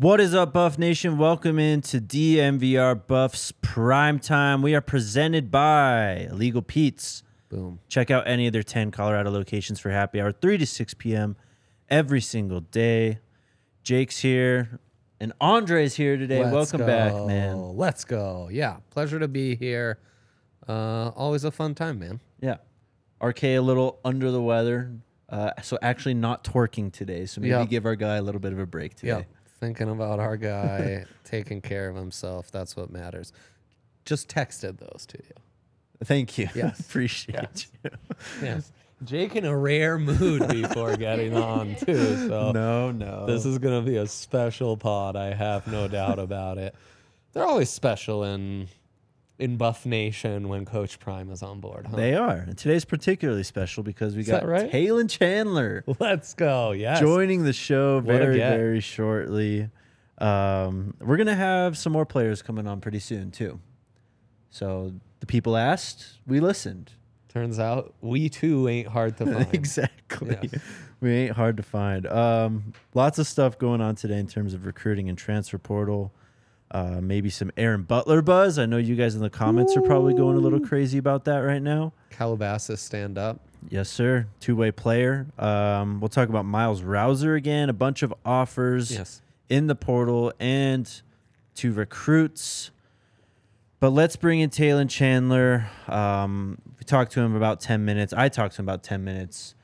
What is up, Buff Nation? Welcome into DNVR Buffs Prime Time. We are presented by Illegal Pete's. Boom. Check out any of their 10 Colorado locations for happy hour, 3 to 6 p.m. every single day. Jake's here and Andre's here today. Let's Welcome back, man. Let's go. Yeah. Pleasure to be here. Uh, always a fun time, man. Yeah. RK a little under the weather. Uh, so actually not twerking today. So maybe give our guy a little bit of a break today. Yeah. Thinking about our guy taking care of himself. That's what matters. Just texted those to you. Thank you. Yes. Appreciate Yes. you. Yes. Jake in a rare mood before getting on, too. So No, no. this is going to be a special pod. I have no doubt about it. They're always special in in Buff Nation when Coach Prime is on board. Huh? They are. And today's particularly special because we Is got right? Talan Chandler Let's go. Yes. joining the show very, very shortly. Um, we're going to have some more players coming on pretty soon, too. So the people asked, we listened. Turns out we too ain't hard to find. exactly. Yes. We ain't hard to find. Um, lots of stuff going on today in terms of recruiting and transfer portal. Uh, maybe some Aaron Butler buzz. I know you guys in the comments are probably going a little crazy about that right now. Calabasas stand up. Yes, sir. Two way player. Um, we'll talk about Miles Rouser again. A bunch of offers Yes. in the portal and to recruits. But let's bring in Talan Chandler. Um, we talked to him about 10 minutes. I talked to him about 10 minutes.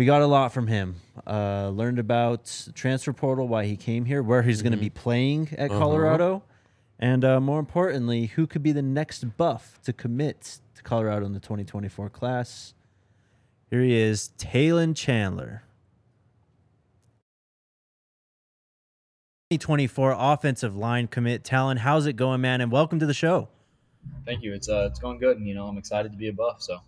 We got a lot from him. Uh, learned about the transfer portal, why he came here, where he's going to be playing at Colorado, and uh, more importantly, who could be the next buff to commit to Colorado in the 2024 class. Here he is, Talan Chandler. 2024 offensive line commit. Talan, how's it going, man? And welcome to the show. Thank you. It's uh, it's going good, and you know, I'm excited to be a buff. So,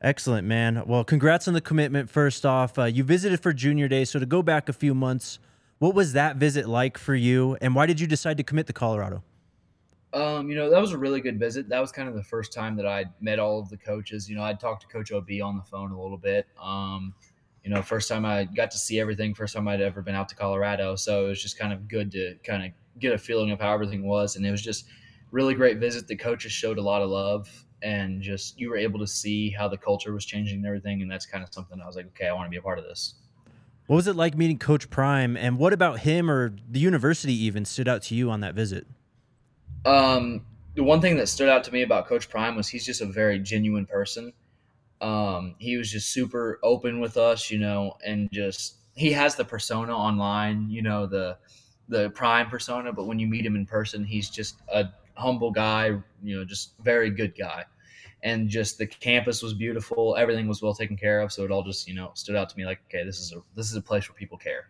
Excellent, man. Well, congrats on the commitment. First off, uh, you visited for Junior Day, so to go back a few months, what was that visit like for you, and why did you decide to commit to Colorado? um, you know, that was a really good visit. That was kind of the first time that I met all of the coaches. You know, I'd talked to Coach Ob on the phone a little bit. Um, you know, first time I got to see everything. First time I'd ever been out to Colorado, so it was just kind of good to kind of get a feeling of how everything was, and it was just really great visit. The coaches showed a lot of love. And just you were able to see how the culture was changing and everything, and that's kind of something I was like, okay, I want to be a part of this. What was it like meeting Coach Prime, and what about him or the university even stood out to you on that visit? Um, the one thing that stood out to me about Coach Prime was he's just a very genuine person. Um, he was just super open with us, you know, and just he has the persona online, you know, the the Prime persona, but when you meet him in person, he's just a humble guy, you know, just very good guy. And just the campus was beautiful, everything was well taken care of, so it all just, you know, stood out to me like, okay, this is a this is a place where people care.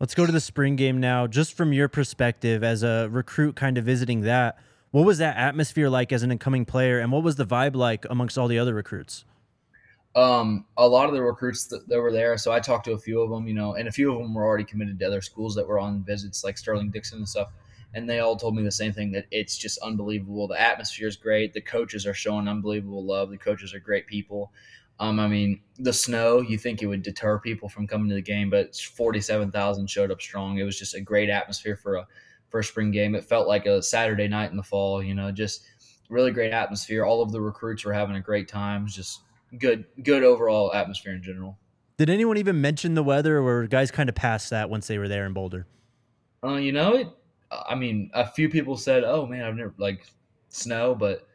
Let's go to the spring game now. Just from your perspective as a recruit, kind of visiting that, what was that atmosphere like as an incoming player, and what was the vibe like amongst all the other recruits? um, a lot of the recruits that, that were there. So I talked to a few of them, you know, and a few of them were already committed to other schools that were on visits, like Sterling Dixon and stuff. And they all told me the same thing that it's just unbelievable. The atmosphere is great. The coaches are showing unbelievable love. The coaches are great people. Um, I mean, the snow, you think it would deter people from coming to the game, but 47,000 showed up strong. It was just a great atmosphere for a, for a spring game. It felt like a Saturday night in the fall, you know, just really great atmosphere. All of the recruits were having a great time. Just good good overall atmosphere in general. Did anyone even mention the weather, or guys kind of passed that once they were there in Boulder? Uh, you know, it. I mean, a few people said, "Oh man, I've never like snow," but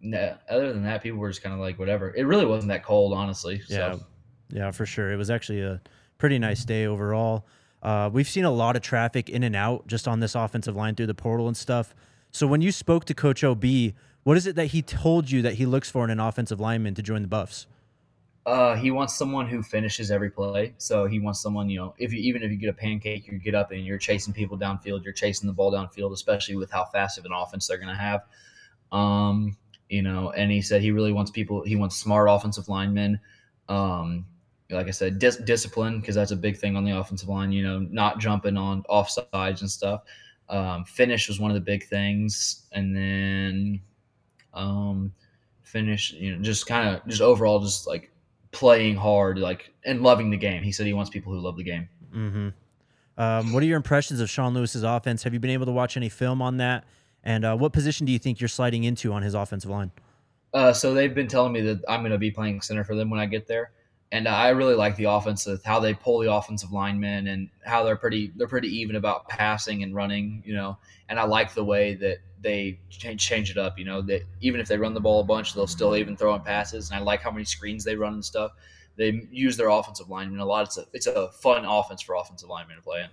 no, other than that, people were just kind of like, "Whatever." It really wasn't that cold, honestly. Yeah, So, yeah, for sure. It was actually a pretty nice day overall. Uh, we've seen a lot of traffic in and out just on this offensive line through the portal and stuff. So when you spoke to Coach OB, what is it that he told you that he looks for in an offensive lineman to join the Buffs? Uh, he wants someone who finishes every play. So he wants someone, you know, if you even if you get a pancake, you get up and you're chasing people downfield, you're chasing the ball downfield, especially with how fast of an offense they're going to have. Um, you know, and he said he really wants people. He wants smart offensive linemen. Um, like I said, dis- discipline because that's a big thing on the offensive line. You know, not jumping on offsides and stuff. Um, finish was one of the big things, and then um, finish. You know, just kind of just overall, just like playing hard, like and loving the game. He said he wants people who love the game. Mm-hmm. Um, what are your impressions of Sean Lewis's offense? Have you been able to watch any film on that? And uh, what position do you think you're sliding into on his offensive line? Uh, so they've been telling me that I'm going to be playing center for them when I get there, and I really like the offense with how they pull the offensive linemen and how they're pretty they're pretty even about passing and running, you know. And I like the way that they change, change it up, you know. That even if they run the ball a bunch, they'll still even throw in passes. And I like how many screens they run and stuff. They use their offensive linemen a lot. It's a it's a fun offense for offensive linemen to play in.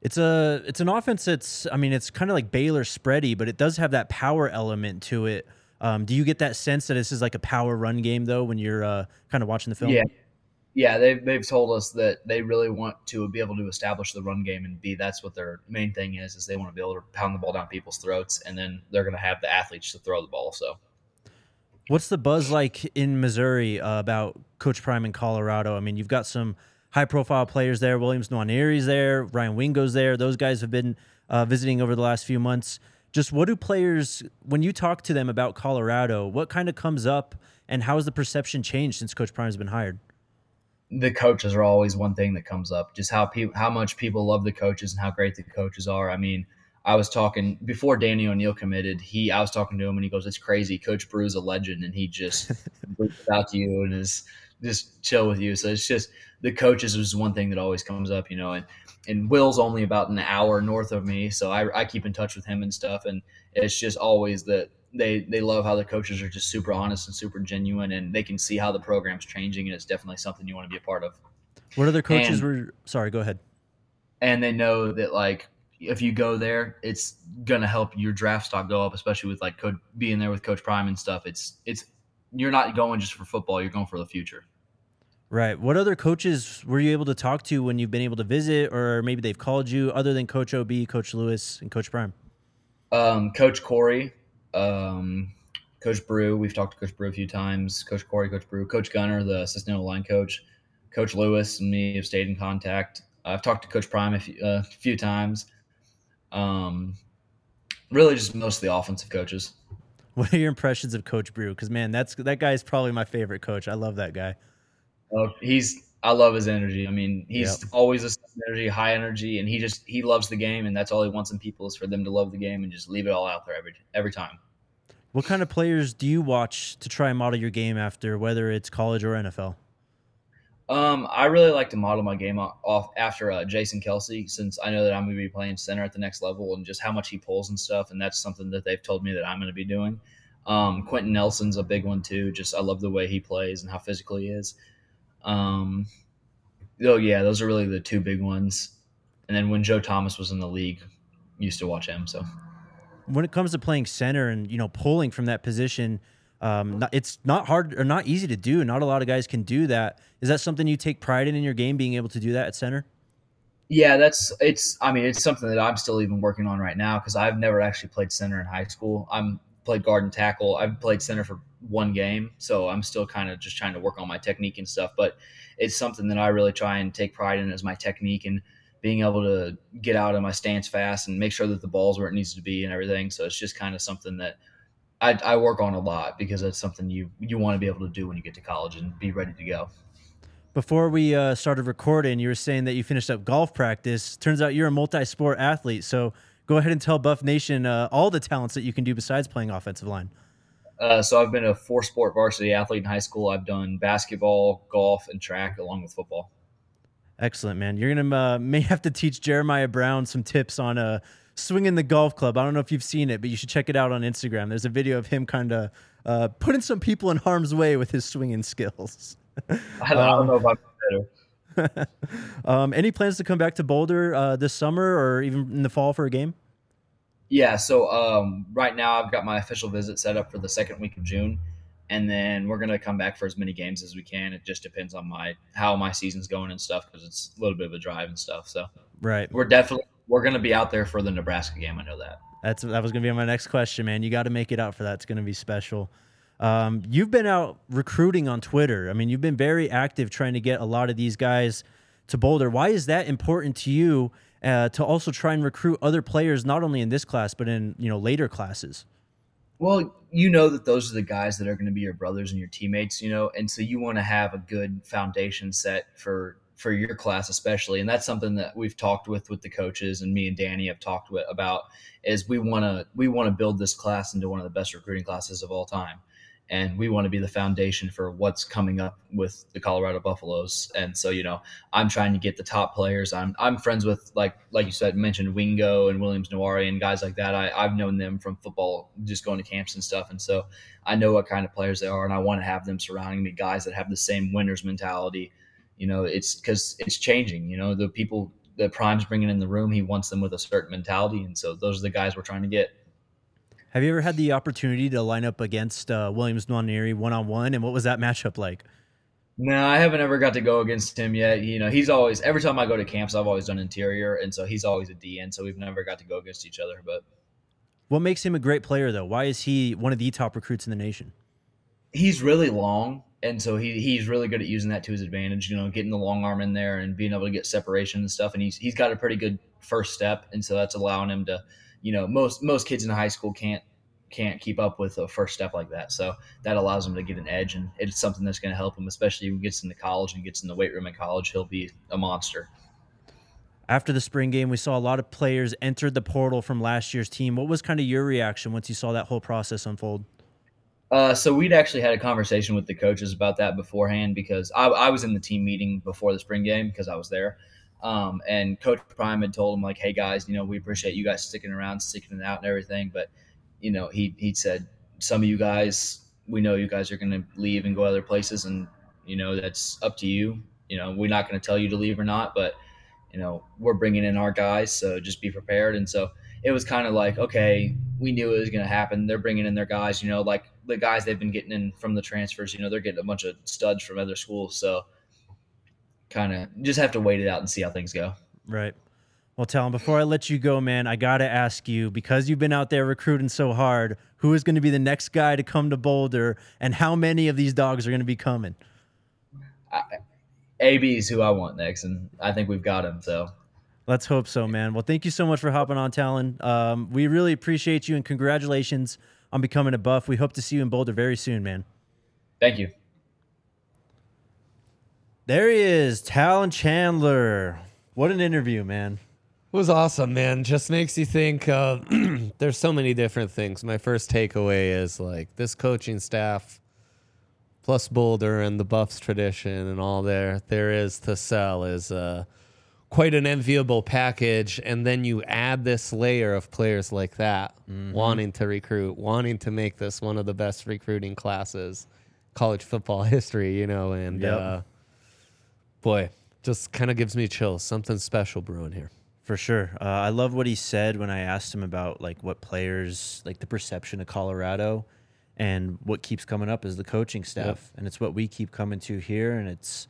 It's a it's an offense that's I mean it's kind of like Baylor spready, but it does have that power element to it. Um, do you get that sense that this is like a power run game though when you're uh, kind of watching the film? Yeah, yeah. They've they've told us that they really want to be able to establish the run game and be that's what their main thing is is they want to be able to pound the ball down people's throats and then they're going to have the athletes to throw the ball. So. What's the buzz like in Missouri uh, about Coach Prime in Colorado? I mean, you've got some high profile players there. Williams Nwaneri's there. Ryan Wingo's there. Those guys have been uh, visiting over the last few months. Just what do players, when you talk to them about Colorado, what kind of comes up and how has the perception changed since Coach Prime's been hired? The coaches are always one thing that comes up. Just how people, how much people love the coaches and how great the coaches are. I mean, I was talking before Danny O'Neil committed. He, I was talking to him and he goes, "It's crazy. Coach Brew's a legend, and he just out to you and is just chill with you." So it's just the coaches is one thing that always comes up, you know. And and Will's only about an hour north of me, so I, I keep in touch with him and stuff. And it's just always that they they love how the coaches are just super honest and super genuine, and they can see how the program's changing, and it's definitely something you want to be a part of. What other coaches and, were? Sorry, go ahead. And they know that like if you go there, it's gonna help your draft stock go up, especially with like coach, being there with Coach Prime and stuff. It's it's you're not going just for football; you're going for the future. Right. What other coaches were you able to talk to when you've been able to visit, or maybe they've called you, other than Coach OB, Coach Lewis, and Coach Prime? Um, Coach Corey, um, Coach Brew. We've talked to Coach Brew a few times. Coach Corey, Coach Brew, Coach Gunner, the assistant line coach, Coach Lewis, and me have stayed in contact. I've talked to Coach Prime a few, uh, a few times. Um, really, just most of the offensive coaches. What are your impressions of Coach Brew? Because man, that's that guy is probably my favorite coach. I love that guy. Oh, he's I love his energy. I mean, he's yep. always a energy, high energy, and he just he loves the game, and that's all he wants in people is for them to love the game and just leave it all out there every every time. What kind of players do you watch to try and model your game after, whether it's college or NFL? Um, I really like to model my game off after uh, Jason Kelce, since I know that I'm going to be playing center at the next level, and just how much he pulls and stuff, and that's something that they've told me that I'm going to be doing. Um, Quenton Nelson's a big one too. Just I love the way he plays and how physical he is. Um, oh yeah, those are really the two big ones. And then when Joe Thomas was in the league, used to watch him. So when it comes to playing center and you know pulling from that position, um, it's not hard or not easy to do. Not a lot of guys can do that. Is that something you take pride in in your game, being able to do that at center? Yeah, that's it's. I mean, it's something that I'm still even working on right now because I've never actually played center in high school. I'm played guard and tackle. I've played center for one game, so I'm still kind of just trying to work on my technique and stuff. But it's something that I really try and take pride in as my technique and being able to get out of my stance fast and make sure that the ball's where it needs to be and everything. So it's just kind of something that I, I work on a lot because it's something you you want to be able to do when you get to college and be ready to go. Before we uh, started recording, you were saying that you finished up golf practice. Turns out you're a multi-sport athlete. So go ahead and tell Buff Nation uh, all the talents that you can do besides playing offensive line. Uh, so I've been a four sport varsity athlete in high school. I've done basketball, golf, and track along with football. Excellent, man. You're gonna uh, may have to teach Jeremiah Brown some tips on a. uh, swinging the golf club. I don't know if you've seen it, but you should check it out on Instagram. There's a video of him kind of uh, putting some people in harm's way with his swinging skills. I don't, know about better. um, any plans to come back to Boulder uh, this summer or even in the fall for a game? Yeah, so um, right now I've got my official visit set up for the second week of June, and then we're gonna come back for as many games as we can. It just depends on my how my season's going and stuff because it's a little bit of a drive and stuff. So Right. we're definitely we're gonna be out there for the Nebraska game. I know that. That's that was gonna be my next question, man. You got to make it out for that. It's gonna be special. Um, you've been out recruiting on Twitter. I mean, you've been very active trying to get a lot of these guys to Boulder. Why is that important to you uh, to also try and recruit other players, not only in this class but in you know later classes? Well, you know that those are the guys that are going to be your brothers and your teammates, you know, and so you want to have a good foundation set for for your class especially, and that's something that we've talked with with the coaches and me and Danny have talked with about is we want to we want to build this class into one of the best recruiting classes of all time. And we want to be the foundation for what's coming up with the Colorado Buffaloes. And so, you know, I'm trying to get the top players. I'm I'm friends with like like you said mentioned Wingo and Williams Nwaneri and guys like that. I, I've known them from football, just going to camps and stuff. And so I know what kind of players they are, and I want to have them surrounding me, guys that have the same winners mentality. You know, it's because it's changing. You know, the people that Prime's bringing in the room, he wants them with a certain mentality, and so those are the guys we're trying to get. Have you ever had the opportunity to line up against uh, Williams Nwaneri one on one, and what was that matchup like? No, I haven't ever got to go against him yet. You know, he's always every time I go to camps, I've always done interior, and so he's always a DN. So we've never got to go against each other. But What makes him a great player, though? Why is he one of the top recruits in the nation? he's really long, and so he he's really good at using that to his advantage. You know, getting the long arm in there and being able to get separation and stuff. And he's he's got a pretty good first step, and so that's allowing him to, you know, most most kids in high school can't can't keep up with a first step like that. So that allows him to get an edge, and it's something that's going to help him, especially when he gets into college and gets in the weight room in college. He'll be a monster. After the spring game, we saw a lot of players enter the portal from last year's team. What was kind of your reaction once you saw that whole process unfold? Uh, so we'd actually had a conversation with the coaches about that beforehand because I, I was in the team meeting before the spring game because I was there. Um, and Coach Prime had told him like, "Hey guys, you know we appreciate you guys sticking around, sticking it out, and everything." But you know, he he said some of you guys, we know you guys are going to leave and go other places, and you know that's up to you. You know, we're not going to tell you to leave or not, but you know we're bringing in our guys, so just be prepared. And so it was kind of like, okay, we knew it was going to happen. They're bringing in their guys, you know, like the guys they've been getting in from the transfers. You know, they're getting a bunch of studs from other schools, so kind of just have to wait it out and see how things go. Right. Well, Talan, before I let you go, man, I got to ask you because you've been out there recruiting so hard, who is going to be the next guy to come to Boulder and how many of these dogs are going to be coming? AB is who I want next, and I think we've got him. So Let's hope so, man. Well, thank you so much for hopping on, Talan. Um, we really appreciate you and congratulations on becoming a buff. We hope to see you in Boulder very soon, man. thank you. There he is, Talan Chandler. What an interview, man. It was awesome, man. Just makes you think. Uh, there's so many different things. My first takeaway is like this coaching staff, plus Boulder and the Buffs tradition and all there there is to sell is uh, quite an enviable package. And then you add this layer of players like that, wanting to recruit, wanting to make this one of the best recruiting classes, college football history. You know, and Yep. uh, boy, just kind of gives me chills. Something special brewing here. For sure. Uh, I love what he said when I asked him about like what players, like the perception of Colorado and what keeps coming up is the coaching staff. And it's what we keep coming to here. And it's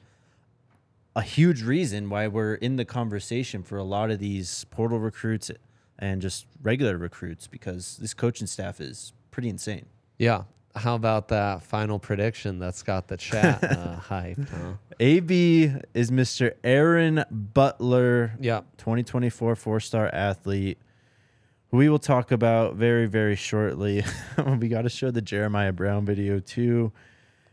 a huge reason why we're in the conversation for a lot of these portal recruits and just regular recruits because this coaching staff is pretty insane. Yeah. How about that final prediction that's got the chat uh, hyped? Huh? AB is Mr. Aaron Butler. Yeah. 2024 four star athlete who we will talk about very very shortly we got to show the jeremiah brown video too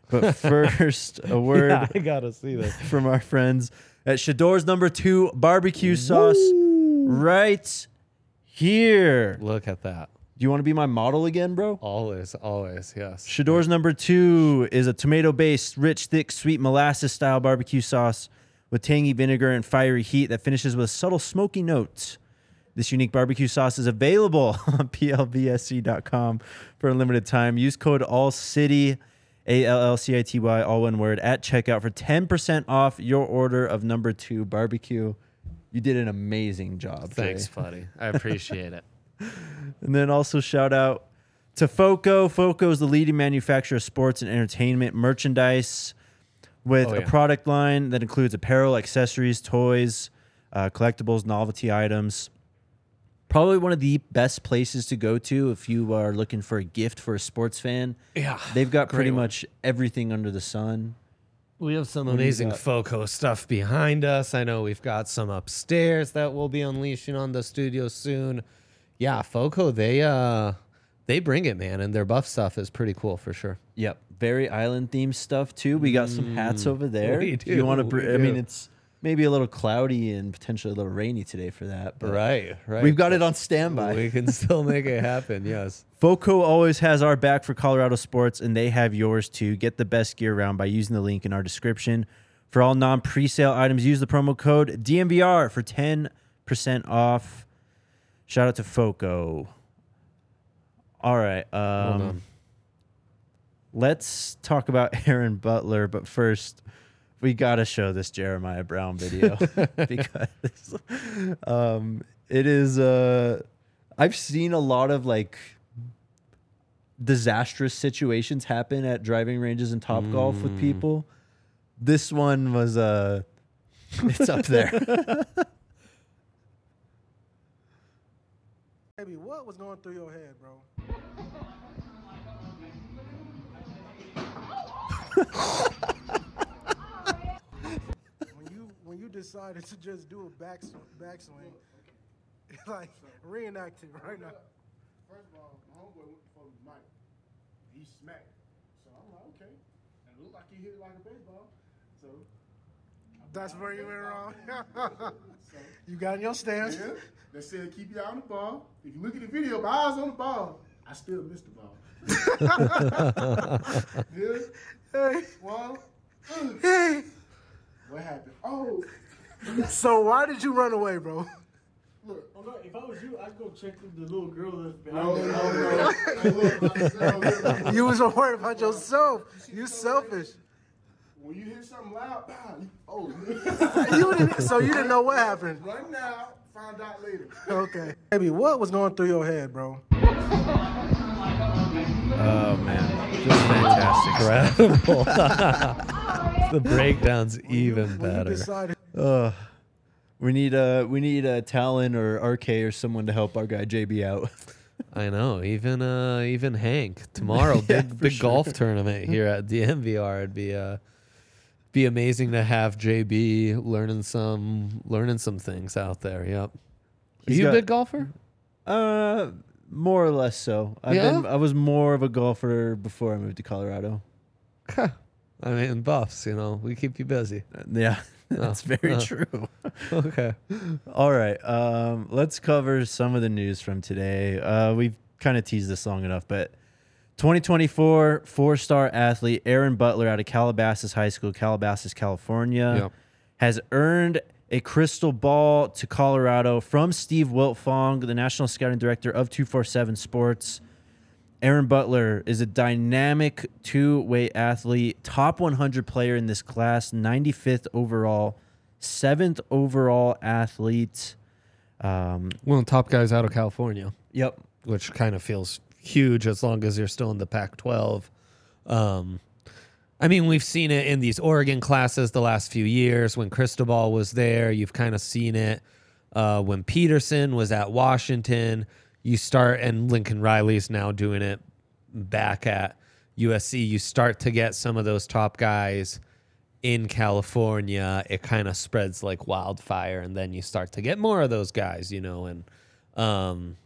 but first a word I gotta see this. from our friends at shador's number two barbecue sauce right here Look at that. Do you want to be my model again bro Always, always, yes. Shador's number two is a tomato based, rich, thick, sweet molasses style barbecue sauce with tangy vinegar and fiery heat that finishes with subtle smoky notes. This unique barbecue sauce is available on plbsc.com for a limited time. Use code ALLCITY, A L L C I T Y, all one word, at checkout for 10% off your order of number two barbecue. You did an amazing job. Trey. Thanks, buddy. I appreciate it. And then also shout out to Foco. Foco is the leading manufacturer of sports and entertainment merchandise with Oh, a product line that includes apparel, accessories, toys, uh, collectibles, novelty items. Probably one of the best places to go to if you are looking for a gift for a sports fan. Yeah. They've got pretty one. much everything under the sun. We have some do amazing got? Foco stuff behind us. I know we've got some upstairs that we'll be unleashing on the studio soon. Yeah, Foco, they uh they bring it, man, and their buff stuff is pretty cool for sure. Yep, very island themed stuff too. We got some hats over there. Mm, we If you want to, br- I mean, it's maybe a little cloudy and potentially a little rainy today for that. But Right, right. We've got it on standby. We can still make it happen. Yes. Foco always has our back for Colorado sports, and they have yours too. Get the best gear around by using the link in our description. For all non presale items, use the promo code DNVR for 10% off. Shout out to Foco. All right. Um, let's talk about Aaron Butler, but first, we got to show this Jeremiah Brown video because um, it is. Uh, I've seen a lot of like disastrous situations happen at driving ranges and top golf with people. This one was uh it's up there. Baby, what was going through your head, bro? when you when you decided to just do a back backswing, like reenact it right now. First of all, my homeboy went for the mic. He smacked. So I'm like, okay. And it looked like he hit it like a baseball. So That's where you went wrong. so you got in your stance. yeah, they said keep your eye on the ball. If you look at the video, my eyes on the ball, I still missed the ball. yeah. Hey, Well, ugh. hey. what happened? Oh, So why did you run away, bro? look. I'm not- if I was you, I'd go check the, the little girl that's No, behind no, there. no. Hey, no, look, look. You was worried about yourself. You selfish. When you hear something loud, ah, you, oh, You didn't, so you didn't know what happened. run now, find out later. Okay. Baby, what was going through your head, bro? oh man. Just fantastic. Incredible. the breakdown's even When better. decided Uh, we need uh we need uh Talan or RK or someone to help our guy JB out. I know. Even uh even Hank tomorrow, big big golf tournament here at the MVR. It'd be uh be amazing to have JB learning some learning some things out there. Yep. Are He's you got- a big golfer? Uh more or less so. I've Yeah? been I was more of a golfer before I moved to Colorado. I mean, buffs. You know, we keep you busy. Uh, Yeah. That's very uh. true. Okay. All right. Um, let's cover some of the news from today. Uh, we've kind of teased this long enough, but 2024 four star athlete Aaron Butler out of Calabasas High School, Calabasas, California, Yep. has earned a crystal ball to Colorado from Steve Wiltfong, the National Scouting Director of 247 Sports. Aaron Butler is a dynamic two way athlete, top 100 player in this class, 95th overall, seventh overall athlete. Um, One of the top guys out of California. yep. which kind of feels huge as long as you're still in the Pac-12. Um, I mean, we've seen it in these Oregon classes the last few years. When Cristobal was there, you've kind of seen it. Uh, when Petersen was at Washington, you start, and Lincoln Riley's now doing it back at USC. You start to get some of those top guys in California. It kind of spreads like wildfire, and then you start to get more of those guys, you know, and um,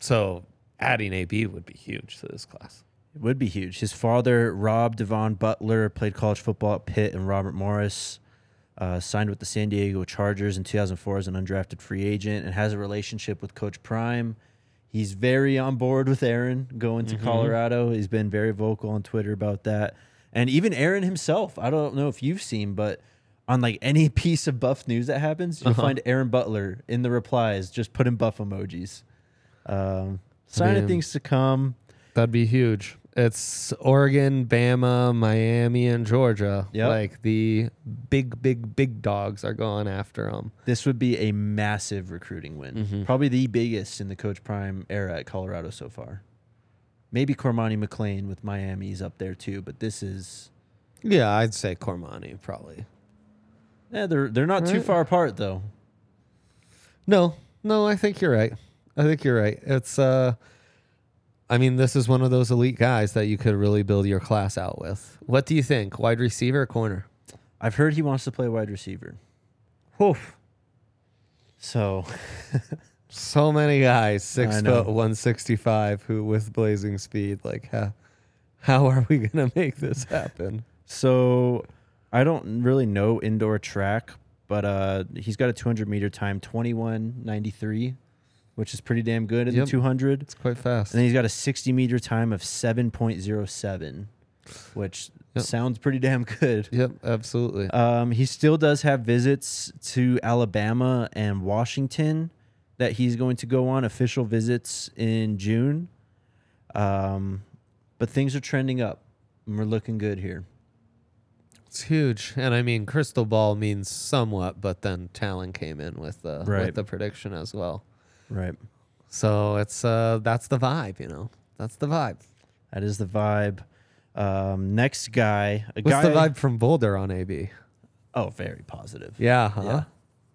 so adding AB would be huge to this class. It would be huge. His father, Rob Devon Butler, played college football at Pitt, and Robert Morris uh, signed with the San Diego Chargers in 2004 as an undrafted free agent and has a relationship with Coach Prime. He's very on board with Aaron going to Colorado. He's been very vocal on Twitter about that. And even Aaron himself, I don't know if you've seen, but on like any piece of buff news that happens, you'll find Aaron Butler in the replies just putting buff emojis. Um, sign of things to come. That'd be huge. It's Oregon, Bama, Miami, and Georgia. Yep. Like the big, big, big dogs are going after him. This would be a massive recruiting win. Mm-hmm. Probably the biggest in the Coach Prime era at Colorado so far. Maybe Cormani McClain with Miami's up there too, but this is Yeah, I'd say Cormani probably. yeah, they're they're not too Right. far apart though. No, no, I think you're right. I think you're right. It's uh I mean, this is one of those elite guys that you could really build your class out with. What do you think? Wide receiver or corner? I've heard he wants to play wide receiver. Oof. So So many guys, six foot one sixty five, who with blazing speed. Like how how are we gonna make this happen? So I don't really know indoor track, but uh, he's got a 200 meter time 21.93, which is pretty damn good in Yep. the 200. It's quite fast. And then he's got a 60 meter time of 7.07, which Yep. sounds pretty damn good. Yep, absolutely. Um, he still does have visits to Alabama and Washington that he's going to go on official visits in June. Um, but things are trending up. And we're looking good here. It's huge, and I mean, crystal ball means somewhat, but then Talan came in with the Right. with the prediction as well. Right. So it's uh that's the vibe, you know. That's the vibe. That is the vibe. Um, next guy, a What's guy. the vibe from Boulder on AB? Oh, very positive. Yeah, huh? Yeah,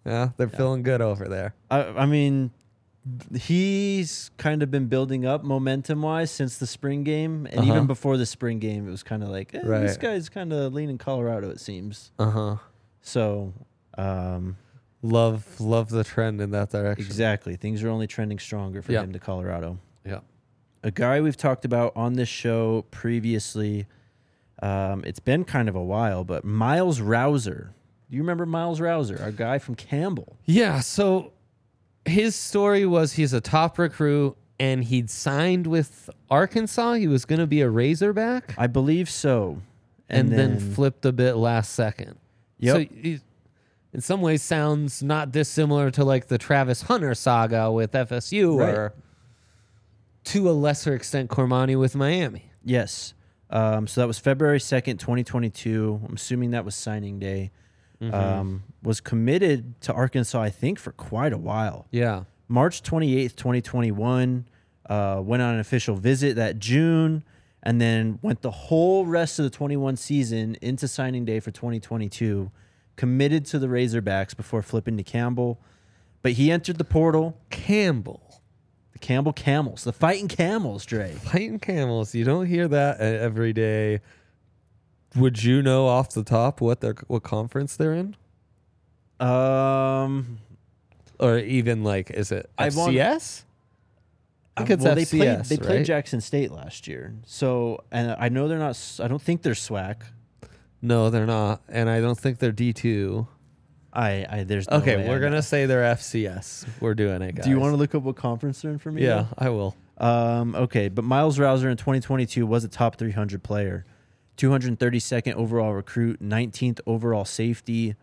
Yeah. they're feeling good over there. I, I mean, he's kind of been building up momentum wise since the spring game, and Uh-huh. even before the spring game, it was kind of like eh, this Right. guy's kind of leaning Colorado. It seems Uh huh. so. Um, Love love the trend in that direction. exactly, things are only trending stronger for Yeah. him to Colorado. Yeah. a guy we've talked about on this show previously. Um, it's been kind of a while, but Miles Rouser. Do you remember Miles Rouser, our guy from Campbell? Yeah. So his story was he's a top recruit and he'd signed with Arkansas. He was going to be a Razorback. I believe so. and, then, flipped a bit last second. Yep. So in some ways sounds not dissimilar to like the Travis Hunter saga with FSU Right. or to a lesser extent Cormani with Miami. yes. Um, so that was February 2nd, 2022. I'm assuming that was signing day. Mm-hmm. Um, was committed to Arkansas, I think, for quite a while. Yeah. March 28th, 2021, uh, went on an official visit that June, and then went the whole rest of the 21 season into signing day for 2022, committed to the Razorbacks before flipping to Campbell. But he entered the portal, Campbell. the Campbell Camels, the fighting camels, Dre. Fighting camels. You don't hear that every day. Would you know off the top what their what conference they're in? Um, Or even like is it I want- FCS? I think uh, it's well, they played they played right? Jackson State last year, so and I know they're not. I don't think they're SWAC. No, they're not. And I don't think they're D2. I, I there's no Okay, way we're I going know. to say they're FCS. We're doing it, guys. Do you want to look up what conference they're in for me? Yeah, I will. Um, okay, but Miles Rouser in 2022 was a top 300 player, 232nd overall recruit, 19th overall safety,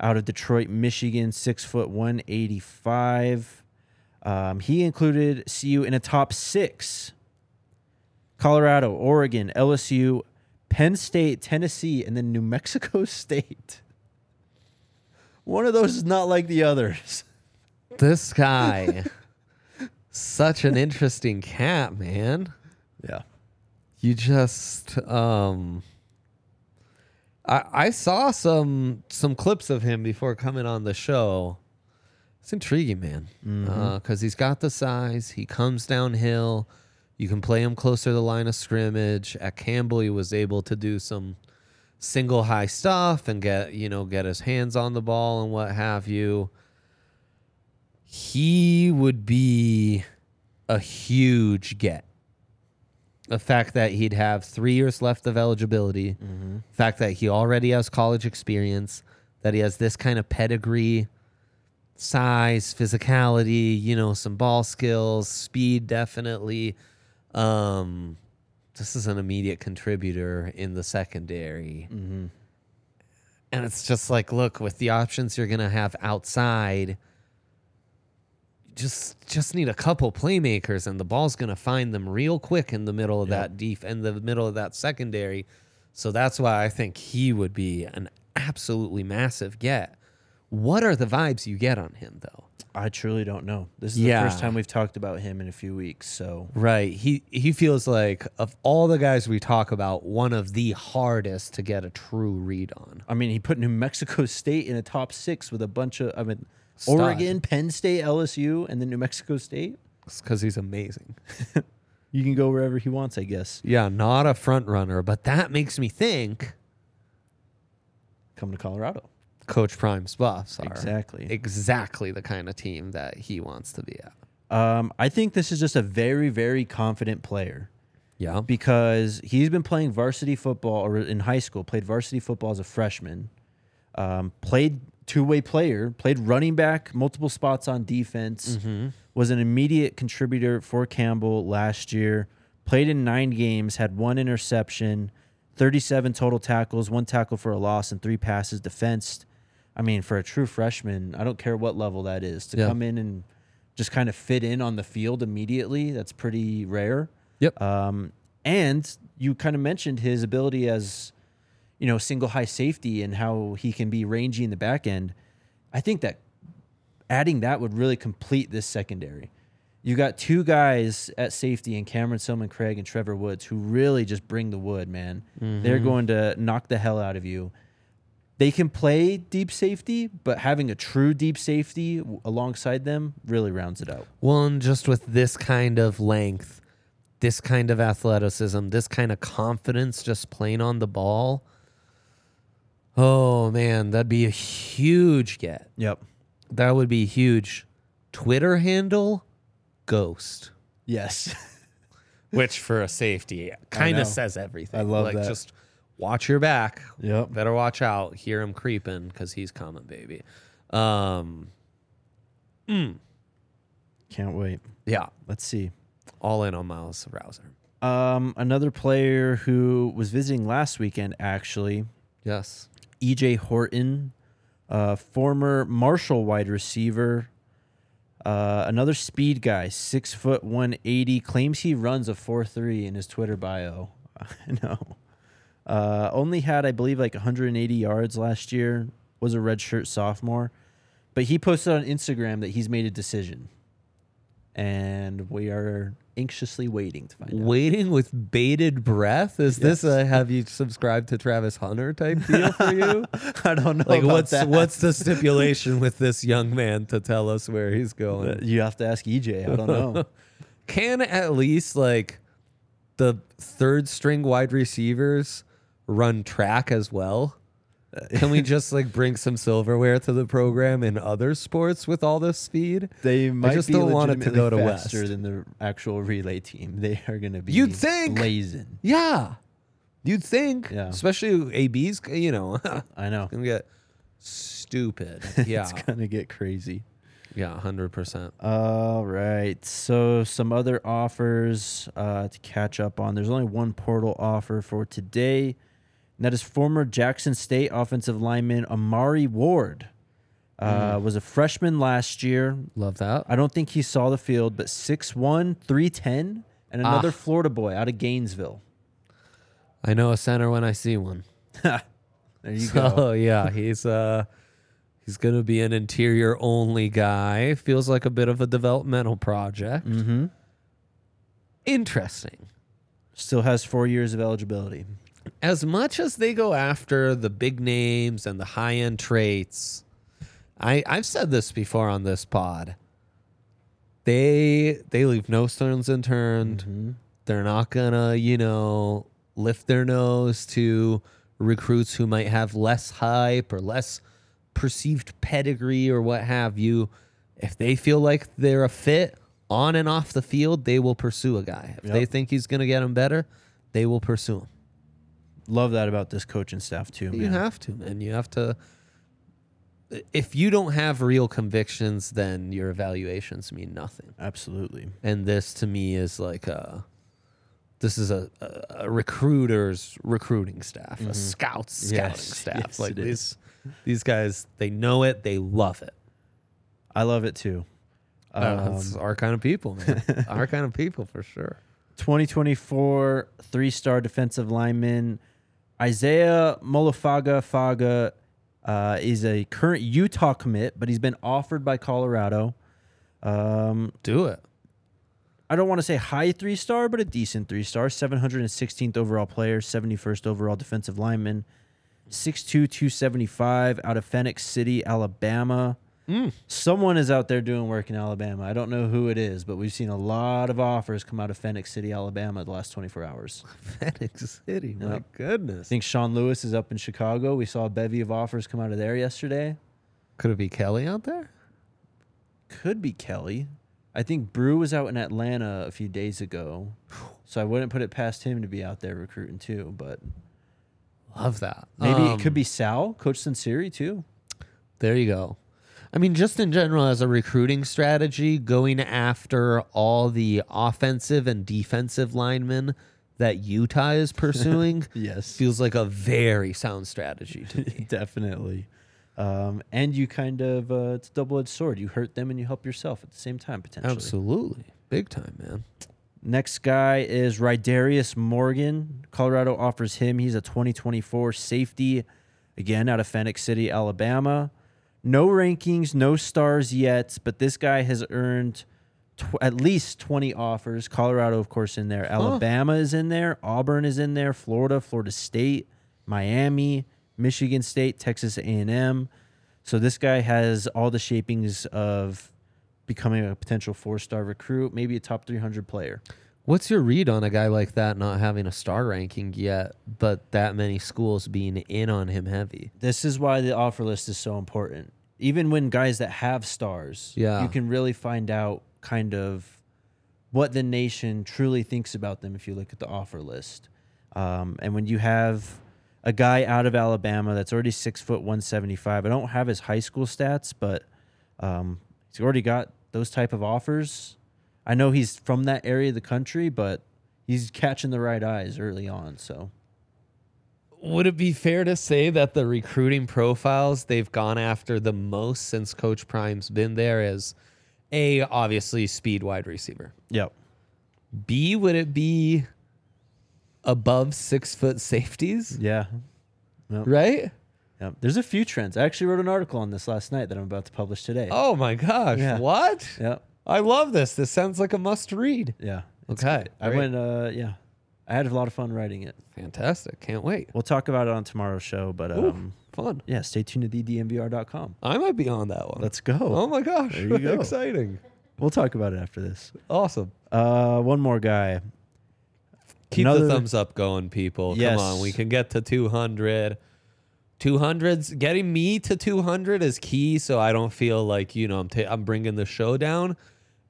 out of Detroit, Michigan, six foot 185. Um, he included CU in a top six. Colorado, Oregon, LSU, Penn State, Tennessee, and then New Mexico State. One of those is not like the others. This guy, such an interesting cat, man. Yeah. You just, um, I I saw some some clips of him before coming on the show. It's intriguing, man, because he's got the size. He comes downhill. You can play him closer to the line of scrimmage. At Campbell, he was able to do some single high stuff and get you know get his hands on the ball and what have you. He would be a huge get. The fact that he'd have three years left of eligibility, Mm-hmm. fact that he already has college experience, that he has this kind of pedigree, size, physicality, you know, some ball skills, speed, definitely. Um, this is an immediate contributor in the secondary. Mm-hmm. And it's just like, look, with the options you're gonna have outside, just just need a couple playmakers, and the ball's gonna find them real quick in the middle of that deep in the middle of that secondary. So that's why I think he would be an absolutely massive get. What are the vibes you get on him though? I truly don't know. This is the first time we've talked about him in a few weeks. So Right. He he feels like of all the guys we talk about, one of the hardest to get a true read on. I mean, he put New Mexico State in a top six with a bunch of I mean, Stud. Oregon, Penn State, LSU, and then New Mexico State. because he's amazing. You can go wherever he wants, I guess. Yeah, not a front runner, but that makes me think Come to Colorado. Coach Prime's Buffs are Exactly. exactly the kind of team that he wants to be at. Um, I think this is just a very, very confident player Yeah. because he's been playing varsity football or in high school, played varsity football as a freshman, um, played two way player, played running back, multiple spots on defense, was an immediate contributor for Campbell last year, played in nine games, had one interception, 37 total tackles, one tackle for a loss, and three passes defensed. I mean, for a true freshman, I don't care what level that is, to Yeah. come in and just kind of fit in on the field immediately, that's pretty rare. Yep. Um, and you kind of mentioned his ability as, you know, single high safety and how he can be rangy in the back end. I think that adding that would really complete this secondary. You got two guys at safety in Cameron Silmon-Craig and Trevor Woods who really just bring the wood, man. They're going to knock the hell out of you. They can play deep safety, but having a true deep safety alongside them really rounds it out. Well, and just with this kind of length, this kind of athleticism, this kind of confidence just playing on the ball. Oh man, that'd be a huge get. Yep. That would be huge. Twitter handle Ghost. Yes. Which for a safety kind of says everything. I love like that. just watch your back. Yep. Better watch out. Hear him creeping because he's coming, baby. Um, mm. Can't wait. yeah, Let's see. all in on Miles Rouser. Um, another player who was visiting last weekend, actually, Yes. EJ Horton, uh, former Marshall wide receiver, uh, another speed guy, six foot one eighty, claims he runs a four three in his Twitter bio. I know. Uh, only had, I believe, like 180 yards last year. Was a redshirt sophomore, but he posted on Instagram that he's made a decision, and we are anxiously waiting to find out. Waiting with bated breath. Is this a have you subscribed to Travis Hunter type deal for you? I don't know. like what's that. what's the stipulation with this young man to tell us where he's going? Uh, You have to ask EJ. I don't know. Can at least like the third string wide receivers run track as well? Can we just like bring some silverware to the program in other sports with all this speed? They might just be don't want it to go to legitimately West. than the actual relay team. They are going to be. You'd think. blazing. Yeah. You'd think, Yeah. especially AB's, you know, I know. gonna get stupid. Yeah, It's to get crazy. yeah, hundred percent. All right. So some other offers uh, to catch up on. There's only one portal offer for today. That is former Jackson State offensive lineman Amari Ward. Uh, Was a freshman last year. Love that. I don't think he saw the field, but 6'1", 310, and another Ah. Florida boy out of Gainesville. I know a center when I see one. There you So go. yeah, he's uh he's gonna be an interior only guy. Feels like a bit of a developmental project. Mm-hmm. Interesting. Still has four years of eligibility. As much as they go after the big names and the high end traits, I I've said this before on this pod. They they leave no stones unturned. Mm-hmm. They're not gonna, you know, lift their nose to recruits who might have less hype or less perceived pedigree or what have you. If they feel like they're a fit on and off the field, they will pursue a guy. If they think he's gonna get them better, they will pursue him. Love that about this coaching staff too. You man. have to, man. You have to. If you don't have real convictions, then your evaluations mean nothing. absolutely. And this, to me, is like a. This is a, a, a recruiter's recruiting staff, a scout's scouting Mm-hmm. Yes, staff. yes, like it is. these, these guys, they know it, they love it. I love it too. Uh, Um, it's our kind of people, man. our kind of people for sure. 2024 three-star defensive lineman Isaiah Molafaga Faga Uh, is a current Utah commit, but he's been offered by Colorado. Um, Do it. I don't want to say high three star, but a decent three star. 716th overall player, 71st overall defensive lineman, 6'2, 275 out of Phenix City, Alabama. Someone is out there doing work in Alabama. I don't know who it is, but we've seen a lot of offers come out of Phenix City, Alabama the last 24 hours. Phenix City. My Yep. I think Sean Lewis is up in Chicago. We saw a bevy of offers come out of there yesterday. Could it be Kelly out there? Could be Kelly. I think Brew was out in Atlanta a few days ago. So I wouldn't put it past him to be out there recruiting too, but Love that. maybe it Um, could be Sal, Coach Sunseri too. There you go. I mean, just in general, as a recruiting strategy, going after all the offensive and defensive linemen that Utah is pursuing Yes. feels like a very sound strategy to me. Definitely. Um, and you kind of uh, it's a double edged sword. You hurt them and you help yourself at the same time potentially. Absolutely. Big time, man. Next guy is Rydarius Morgan. Colorado offers him. He's a 2024 safety, again out of Phenix City, Alabama. No rankings, no stars yet, but this guy has earned tw- at least 20 offers. Colorado, of course, in there. Alabama is in there. Auburn is in there. Florida, Florida State, Miami, Michigan State, Texas A&M. So this guy has all the shapings of becoming a potential four-star recruit, maybe a top 300 player. What's your read on a guy like that not having a star ranking yet, but that many schools being in on him heavy? This is why the offer list is so important. Even when guys that have stars, Yeah. you can really find out kind of what the nation truly thinks about them if you look at the offer list. Um, and when you have a guy out of Alabama that's already six foot one seventy five, I don't have his high school stats, but um, he's already got those type of offers. I know he's from that area of the country, but he's catching the right eyes early on. So Would it be fair to say that the recruiting profiles they've gone after the most since Coach Prime's been there is A, obviously speed wide receiver. yep. B, would it be above six foot safeties? Yeah. Right? Yep. There's a few trends. I actually wrote an article on this last night that I'm about to publish today. Oh my gosh. Yeah. What? Yep. I love this. This sounds like a must read. Yeah. It's Okay. good. I great. went uh yeah. I had a lot of fun writing it. Fantastic. Can't wait. We'll talk about it on tomorrow's show, but um Fun. yeah, stay tuned to dnvr.com. I might be on that one. Let's go. Oh my gosh. There you go. Exciting. We'll talk about it after this. Awesome. Uh one more guy. Keep Another- the thumbs up going, people. Yes. Come on. We can get to 200. 200s, getting me to 200 is key. So I don't feel like, you know, I'm, ta- I'm bringing the show down.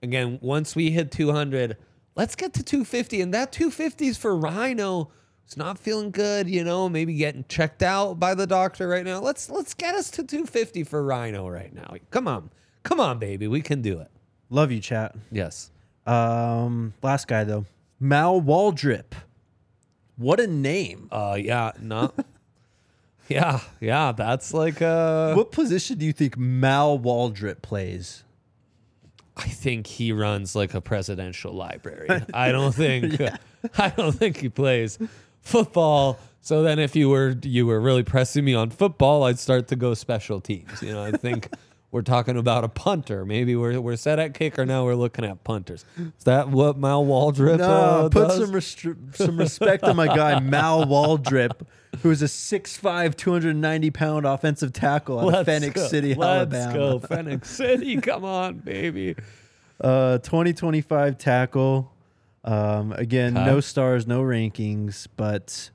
Again, once we hit 200, let's get to 250. And that 250 is for Rhino. It's not feeling good, you know, maybe getting checked out by the doctor right now. Let's let's get us to 250 for Rhino right now. Come on. Come on, baby. We can do it. Love you, chat. Yes. Um last guy though. Mal Waldrep. What a name. Uh yeah, no. yeah, yeah, that's like uh what position do you think Mal Waldrep plays? I think he runs like a presidential library. I don't think I don't think he plays football. So then if you were you were really pressing me on football, I'd start to go special teams. You know, I think we're talking about a punter. Maybe we're we're set at kicker now we're looking at punters. Is that what Mal Waldrep No, uh, put does? some restri- some respect on my guy Mal Waldrep, who is a 6'5", 290 pound offensive tackle out of Let's Phenix go. City, Let's Alabama. go, Phenix City. Come on, baby. Uh, 2025 tackle. Um, again, no stars, no rankings, but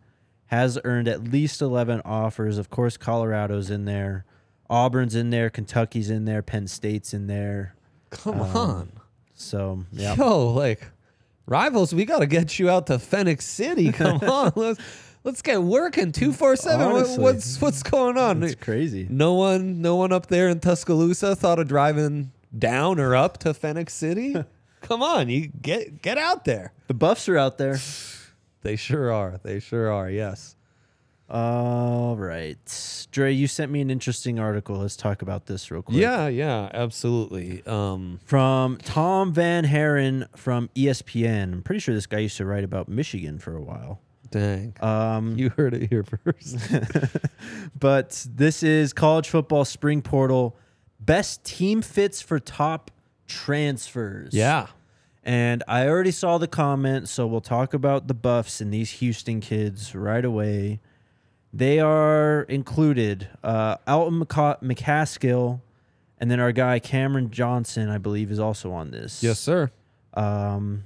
has earned at least 11 offers. Of course, Colorado's in there. Auburn's in there. Kentucky's in there. Penn State's in there. Come Um, on. So, yeah. Yo, like rivals, we got to get you out to Phenix City. Come on, let's let's get working. Two four seven. What's what's going on? It's crazy. No one, no one up there in Tuscaloosa thought of driving down or up to Phenix City. Come on, you get get out there. The Buffs are out there. They sure are. They sure are. Yes. All right. Dre, you sent me an interesting article. Let's talk about this real quick. Yeah, yeah, absolutely. Um, From Tom VanHaaren from ESPN. I'm pretty sure this guy used to write about Michigan for a while. Dang. Um, you heard it here first. but this is college football spring portal best team fits for top transfers. yeah. And I already saw the comment, so we'll talk about the buffs and these Houston kids right away. They are included uh, Alton McCa- McCaskill, and then our guy Cameron Johnson, I believe, is also on this. Yes, sir. Um,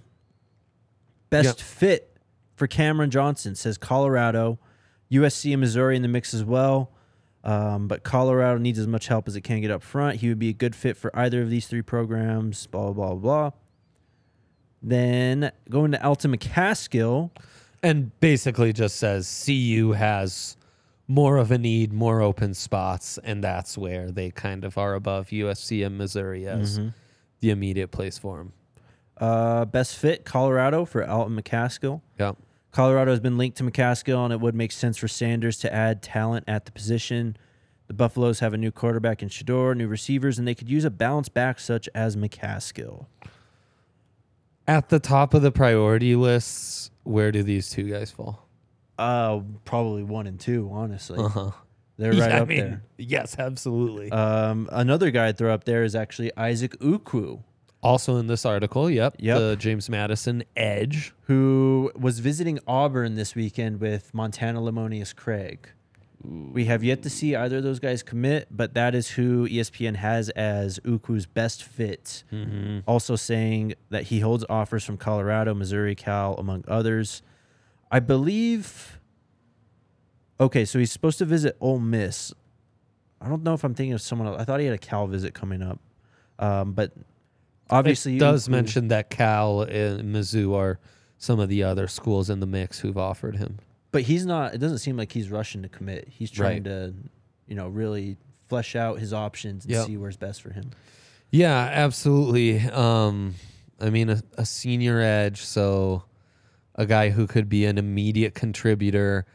best fit for Cameron Johnson says Colorado, USC and Missouri in the mix as well. Um, but Colorado needs as much help as it can get up front. He would be a good fit for either of these three programs. Blah blah blah. blah. Then going to Alton McCaskill. And basically just says CU has more of a need, more open spots, and that's where they kind of are above USC and Missouri as the immediate place for them. Uh, best fit Colorado for Alton McCaskill. Yeah. Colorado has been linked to McCaskill, and it would make sense for Sanders to add talent at the position. The Buffaloes have a new quarterback in Shedeur, new receivers, and they could use a bounce back such as McCaskill. At the top of the priority lists, where do these two guys fall? Uh, probably one and two, honestly. Uh-huh. They're right Yeah, I up mean, there. Yes, absolutely. Um, another guy I'd throw up there is actually Isaac Ukwu, also in this article, yep, Yep. the James Madison edge. who was visiting Auburn this weekend with Montana Lemonious-Craig. We have yet to see either of those guys commit, but that is who ESPN has as Ukwu's best fit. Also saying that he holds offers from Colorado, Missouri, Cal, among others. I believe. Okay, so he's supposed to visit Ole Miss. I don't know if I'm thinking of someone else. I thought he had a Cal visit coming up, um, but obviously it does Ukwu- mention that Cal and Mizzou are some of the other schools in the mix who've offered him. But he's not. It doesn't seem like he's rushing to commit. He's trying Right. to, you know, really flesh out his options and Yep. see where's best for him. Yeah, absolutely. Um, I mean, a, a senior edge, so a guy who could be an immediate contributor.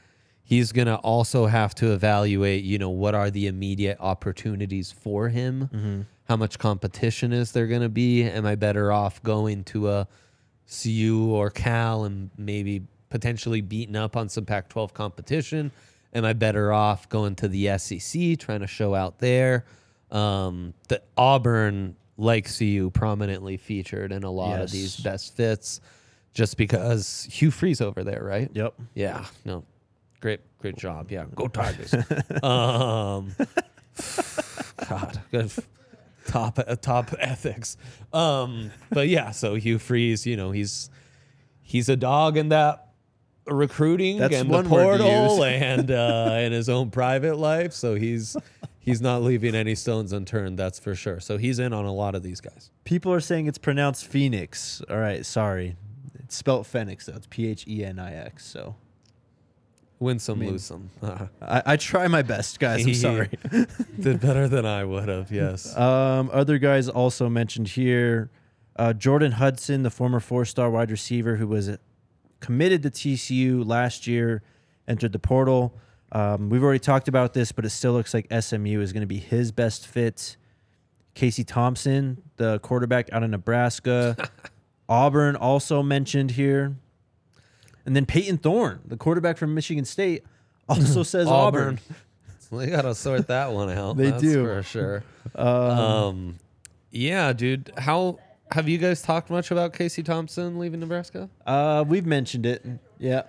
He's going to also have to evaluate, you know, what are the immediate opportunities for him? How much competition is there going to be? Am I better off going to a CU or Cal and maybe potentially beating up on some Pac 12 competition? Am I better off going to the SEC, trying to show out there? Um, the Auburn, like you prominently featured in a lot of these best fits just because Hugh Freeze over there, right? Yep. Yeah, no. Great, great job. Yeah, go Tigers. um, God, good. Top, uh, top ethics. Um, but yeah, so Hugh Freeze, you know, he's he's a dog in that recruiting That's and the portal and uh, in his own private life. So he's he's not leaving any stones unturned. That's for sure. So he's in on a lot of these guys. People are saying it's pronounced Phoenix. All right, sorry. It's spelled Phenix though. It's P H E N I X. So Win some, lose some. I, I try my best, guys. I'm sorry. Did better than I would have. Yes. Um, other guys also mentioned here uh, Jordan Hudson, the former four star wide receiver who was committed to TCU last year, entered the portal. Um, we've already talked about this, but it still looks like SMU is going to be his best fit. Casey Thompson, the quarterback out of Nebraska. Auburn also mentioned here. And then Peyton Thorne, the quarterback from Michigan State, also says Auburn. Auburn. We gotta sort that one out. They that's do. for sure. Um, yeah, dude. How have you guys talked much about Casey Thompson leaving Nebraska? Uh, we've mentioned it. Yeah.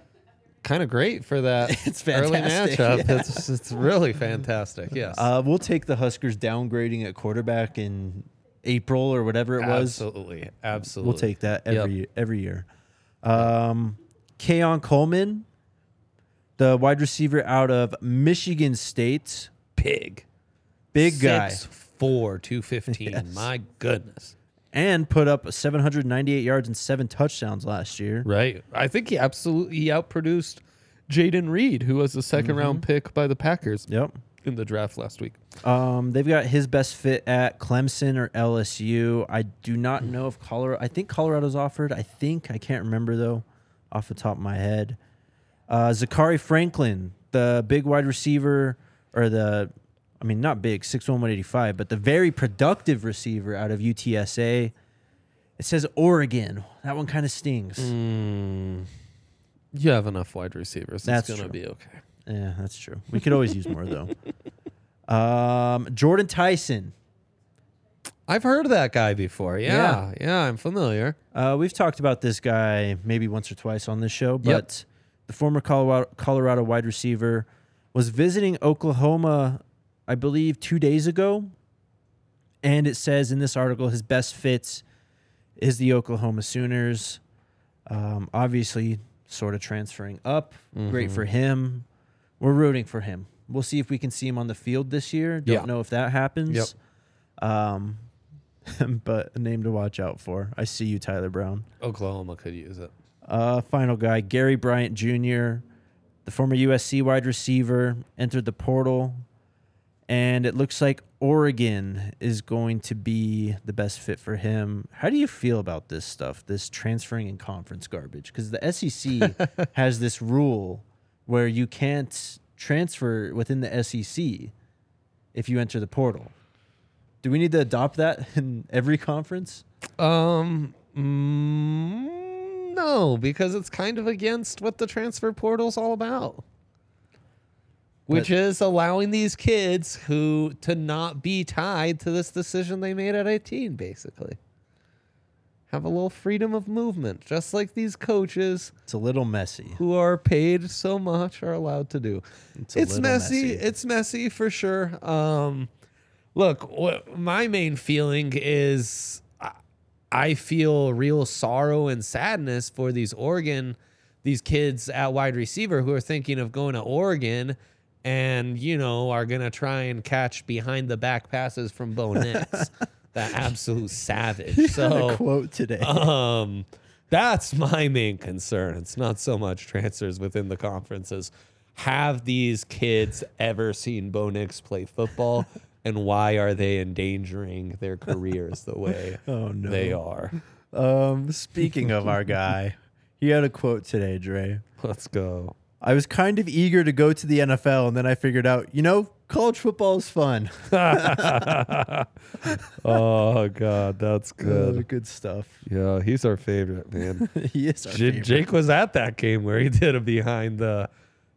Kind of great for that It's early fantastic, matchup. yeah. It's it's really fantastic. Yes. Uh, we'll take the Huskers downgrading at quarterback in April or whatever it was. absolutely, absolutely. We'll take that every Yep. every year. Um, Keon Coleman, the wide receiver out of Michigan State, big, big guy, Six, four, two fifteen. Yes. My goodness. And put up 798 yards and seven touchdowns last year. Right. I think he absolutely he outproduced Jayden Reed, who was a 2nd round pick by the Packers Yep. in the draft last week. Um, they've got his best fit at Clemson or LSU. I do not know if Colorado. I think Colorado's offered. I think I can't remember though, off the top of my head. Uh, Zakhari Franklin, the big wide receiver, or the, I mean not big, six one one eighty five, but the very productive receiver out of UTSA. It says Oregon. That one kind of stings. You have enough wide receivers. That's gonna be okay. Yeah, that's true. We could always use more though. Um, Jordan Tyson. I've heard of that guy before. Yeah, yeah, I'm familiar. Uh, we've talked about this guy maybe once or twice on this show, but the former Colorado, Colorado wide receiver was visiting Oklahoma, I believe, two days ago. And it says in this article his best fit is the Oklahoma Sooners. Um, obviously, sort of transferring up. Great for him. We're rooting for him. We'll see if we can see him on the field this year. Don't Yeah. know if that happens. Yep. Um, but a name to watch out for. I see you, Tyler Brown. Oklahoma could use it. Uh, final guy, Gary Bryant Jr., the former USC wide receiver, entered the portal, and it looks like Oregon is going to be the best fit for him. How do you feel about this stuff, this transferring and conference garbage? Because the SEC has this rule where you can't transfer within the SEC if you enter the portal. Do we need to adopt that in every conference? Um, mm, no, because it's kind of against what the transfer portal's all about. Which But- is allowing these kids who to not be tied to this decision they made at 18, basically. Have a little freedom of movement, just like these coaches It's a little messy. who are paid so much are allowed to do. It's a It's, messy. messy. It's messy for sure. Um, look, my main feeling is I- I feel real sorrow and sadness for these Oregon, these kids at wide receiver who are thinking of going to Oregon and, you know, are to try and catch behind the back passes from Bo Nix. that absolute savage. So, quote today. um, that's my main concern. It's not so much transfers within the conferences. Have these kids ever seen Bo Nix play football? And why are they endangering their careers the way Oh, no. they are? Um, speaking of our guy, he had a quote today, Dre. Let's go. I was kind of eager to go to the NFL, and then I figured out, you know, college football is fun. Oh God, that's Uh, good. good stuff. Yeah, he's our favorite man. he is our J- favorite. Jake was at that game where he did a behind the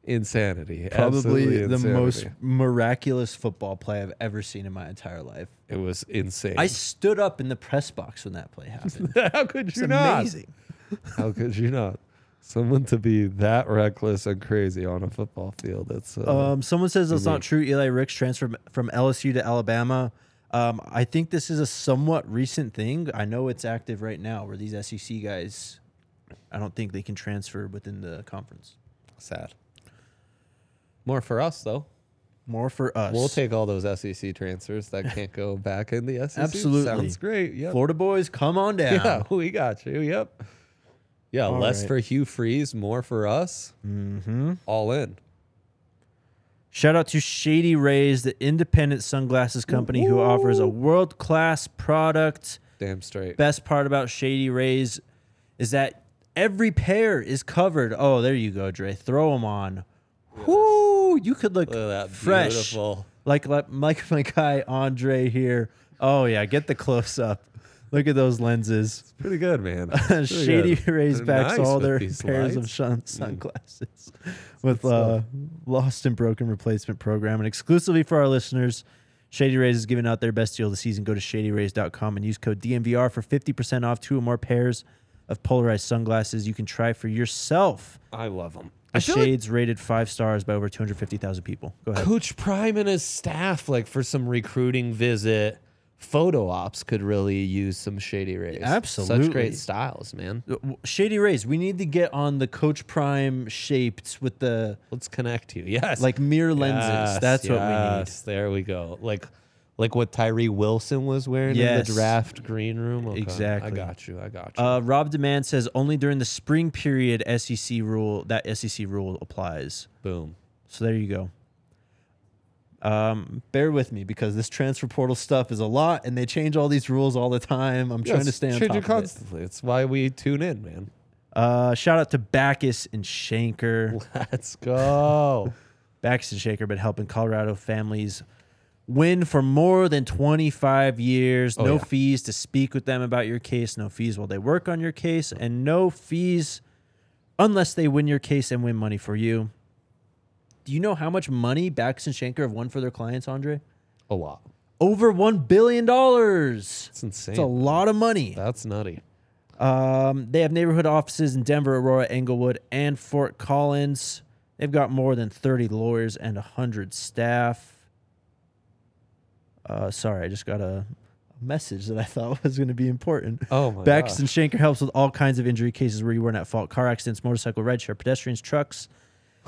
insanity. Probably the most miraculous football play I've ever seen in my entire life. It was insane. I stood up in the press box when that play happened. How could It's you not? amazing. How could you not? Someone to be that reckless and crazy on a football field. It's uh, Um, someone says that's not true. Eli Ricks transferred from LSU to Alabama. Um, I think this is a somewhat recent thing. I know it's active right now, where these SEC guys, I don't think they can transfer within the conference. sad. More for us though. More for us. We'll take all those SEC transfers that can't go back in the SEC. Absolutely. sounds great. Yep. Florida boys, come on down. Yeah, we got you. Yep. Yeah, All less right. for Hugh Freeze, more for us. Mm-hmm. All in. Shout out to Shady Rays, the independent sunglasses company who offers a world class product. Damn straight. Best part about Shady Rays is that every pair is covered. Oh, there you go, Dre. Throw them on. Whoo! You could look Look at that fresh, beautiful. like like like my guy Andre here. Oh yeah, get the close up. Look at those lenses. Pretty good, man. Pretty Shady good. Rays They're backs nice all their pairs of lights. sun- sunglasses with uh, lost and broken replacement program. And exclusively for our listeners, Shady Rays is giving out their best deal of the season. Go to shadyrays.com and use code DNVR for 50% off two or more pairs of polarized sunglasses you can try for yourself. I love them. The feel like shades rated five stars by over 250,000 people. Go ahead. Coach Prime and his staff, like for some recruiting visit, photo ops could really use some shady rays. Absolutely. Such great styles, man. Uh, Shady Rays, we need to get on the Coach Prime shaped with the Let's connect you. Yes. like mirror lenses. Yes, That's what we need. yes, There we go. Like like what Tyree Wilson was wearing in the draft green room. Okay, Exactly. I got you. I got you. Uh, Rob Demand says only during the spring period SEC rule that SEC rule applies. Boom. So there you go. Um, bear with me because this transfer portal stuff is a lot, and they change all these rules all the time. I'm trying to stay on top it of it. constantly. It's why we tune in, man. Uh, shout out to Bachus and Schanker. Let's go. Bachus and Schanker been helping Colorado families win for more than 25 years. Oh, no yeah. fees to speak with them about your case. No fees while they work on your case, and no fees unless they win your case and win money for you. Do you know how much money Bax and Schanker have won for their clients, Andre? A lot. Over one billion dollars. It's insane. It's a lot of money. That's nutty. Um, they have neighborhood offices in Denver, Aurora, Englewood, and Fort Collins. They've got more than 30 lawyers and 100 staff. Uh, sorry, I just got a, message that I thought was going to be important. Oh my Bachus gosh. and Schanker helps with all kinds of injury cases where you weren't at fault car accidents, motorcycle, rideshare, pedestrians, trucks.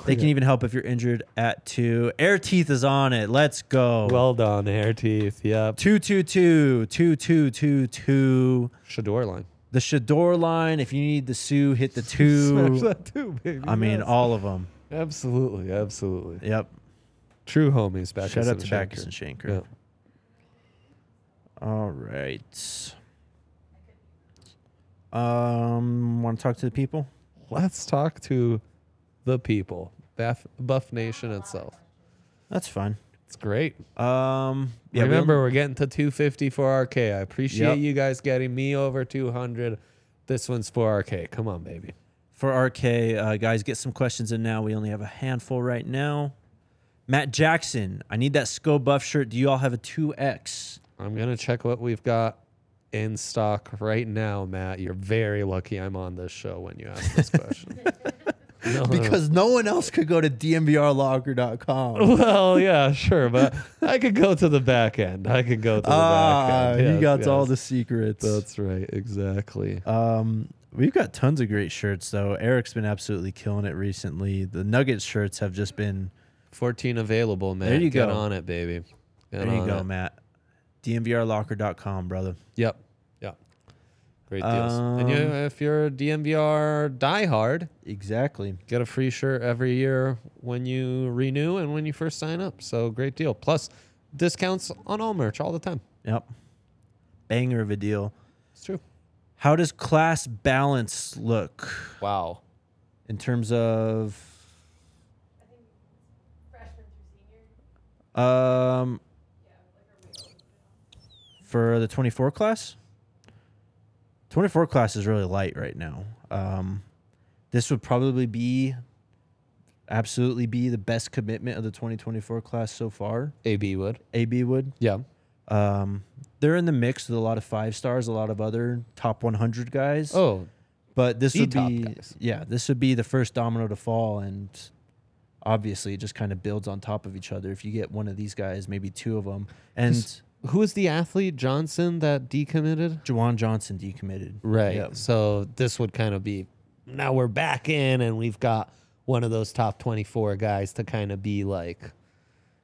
They can even help if you're injured at two. Air Teeth is on it. Let's go. Well done, Air teeth. Yep. 222 2222. Shedeur line. The Shedeur line. If you need the Sue, hit the two. Smash that too, baby. I mean, Yes. all of them. absolutely, absolutely. Yep. True homies. Back Shout out to Bachus and Schanker. Yeah. All right. Um, want to talk to the people? Let's talk to the people. Buff, Buff Nation itself. That's fine. It's great. Um, yeah, Remember, we're getting to 250 for RK. I appreciate Yep. you guys getting me over 200. This one's for RK. Come on, baby. for RK, uh, guys, get some questions in now. We only have a handful right now. Matt Jackson, I need that Sko Buff shirt. Do you all have a 2X? I'm going to check what we've got in stock right now, Matt. You're very lucky I'm on this show when you ask this question. No, Because no one else could go to dnvrlocker.com. well, yeah, sure, but I could go to the back end. I could go to the Ah, back end. he Yes, got all the secrets. That's right, exactly. Um, we've got tons of great shirts though. Eric's been absolutely killing it recently. The Nuggets shirts have just been 14 available, man. There you Get go. on it, baby. Get there you go, it. Matt. DNVRlocker.com, brother. Yep. Yep. Great deals. and you, Um, if you're a DNVR diehard, Exactly. get a free shirt every year when you renew and when you first sign up. So great deal. Plus discounts on all merch all the time. Yep. Banger of a deal. It's true. How does class balance look Wow. in terms of I think freshman through senior um for the 24 class? 24 class is really light right now. Um this would probably be absolutely be the best commitment of the 2024 class so far. AB would. AB would. Yeah. Um, they're in the mix with a lot of five stars, a lot of other top 100 guys. Oh, but this would be guys. yeah, this would be the first domino to fall, and obviously it just kind of builds on top of each other. If you get one of these guys, maybe two of them, and who is the athlete Johnson that decommitted? Jawan Johnson decommitted. Right. Yep. So this would kind of be now we're back in and we've got one of those top 24 guys to kind of be like,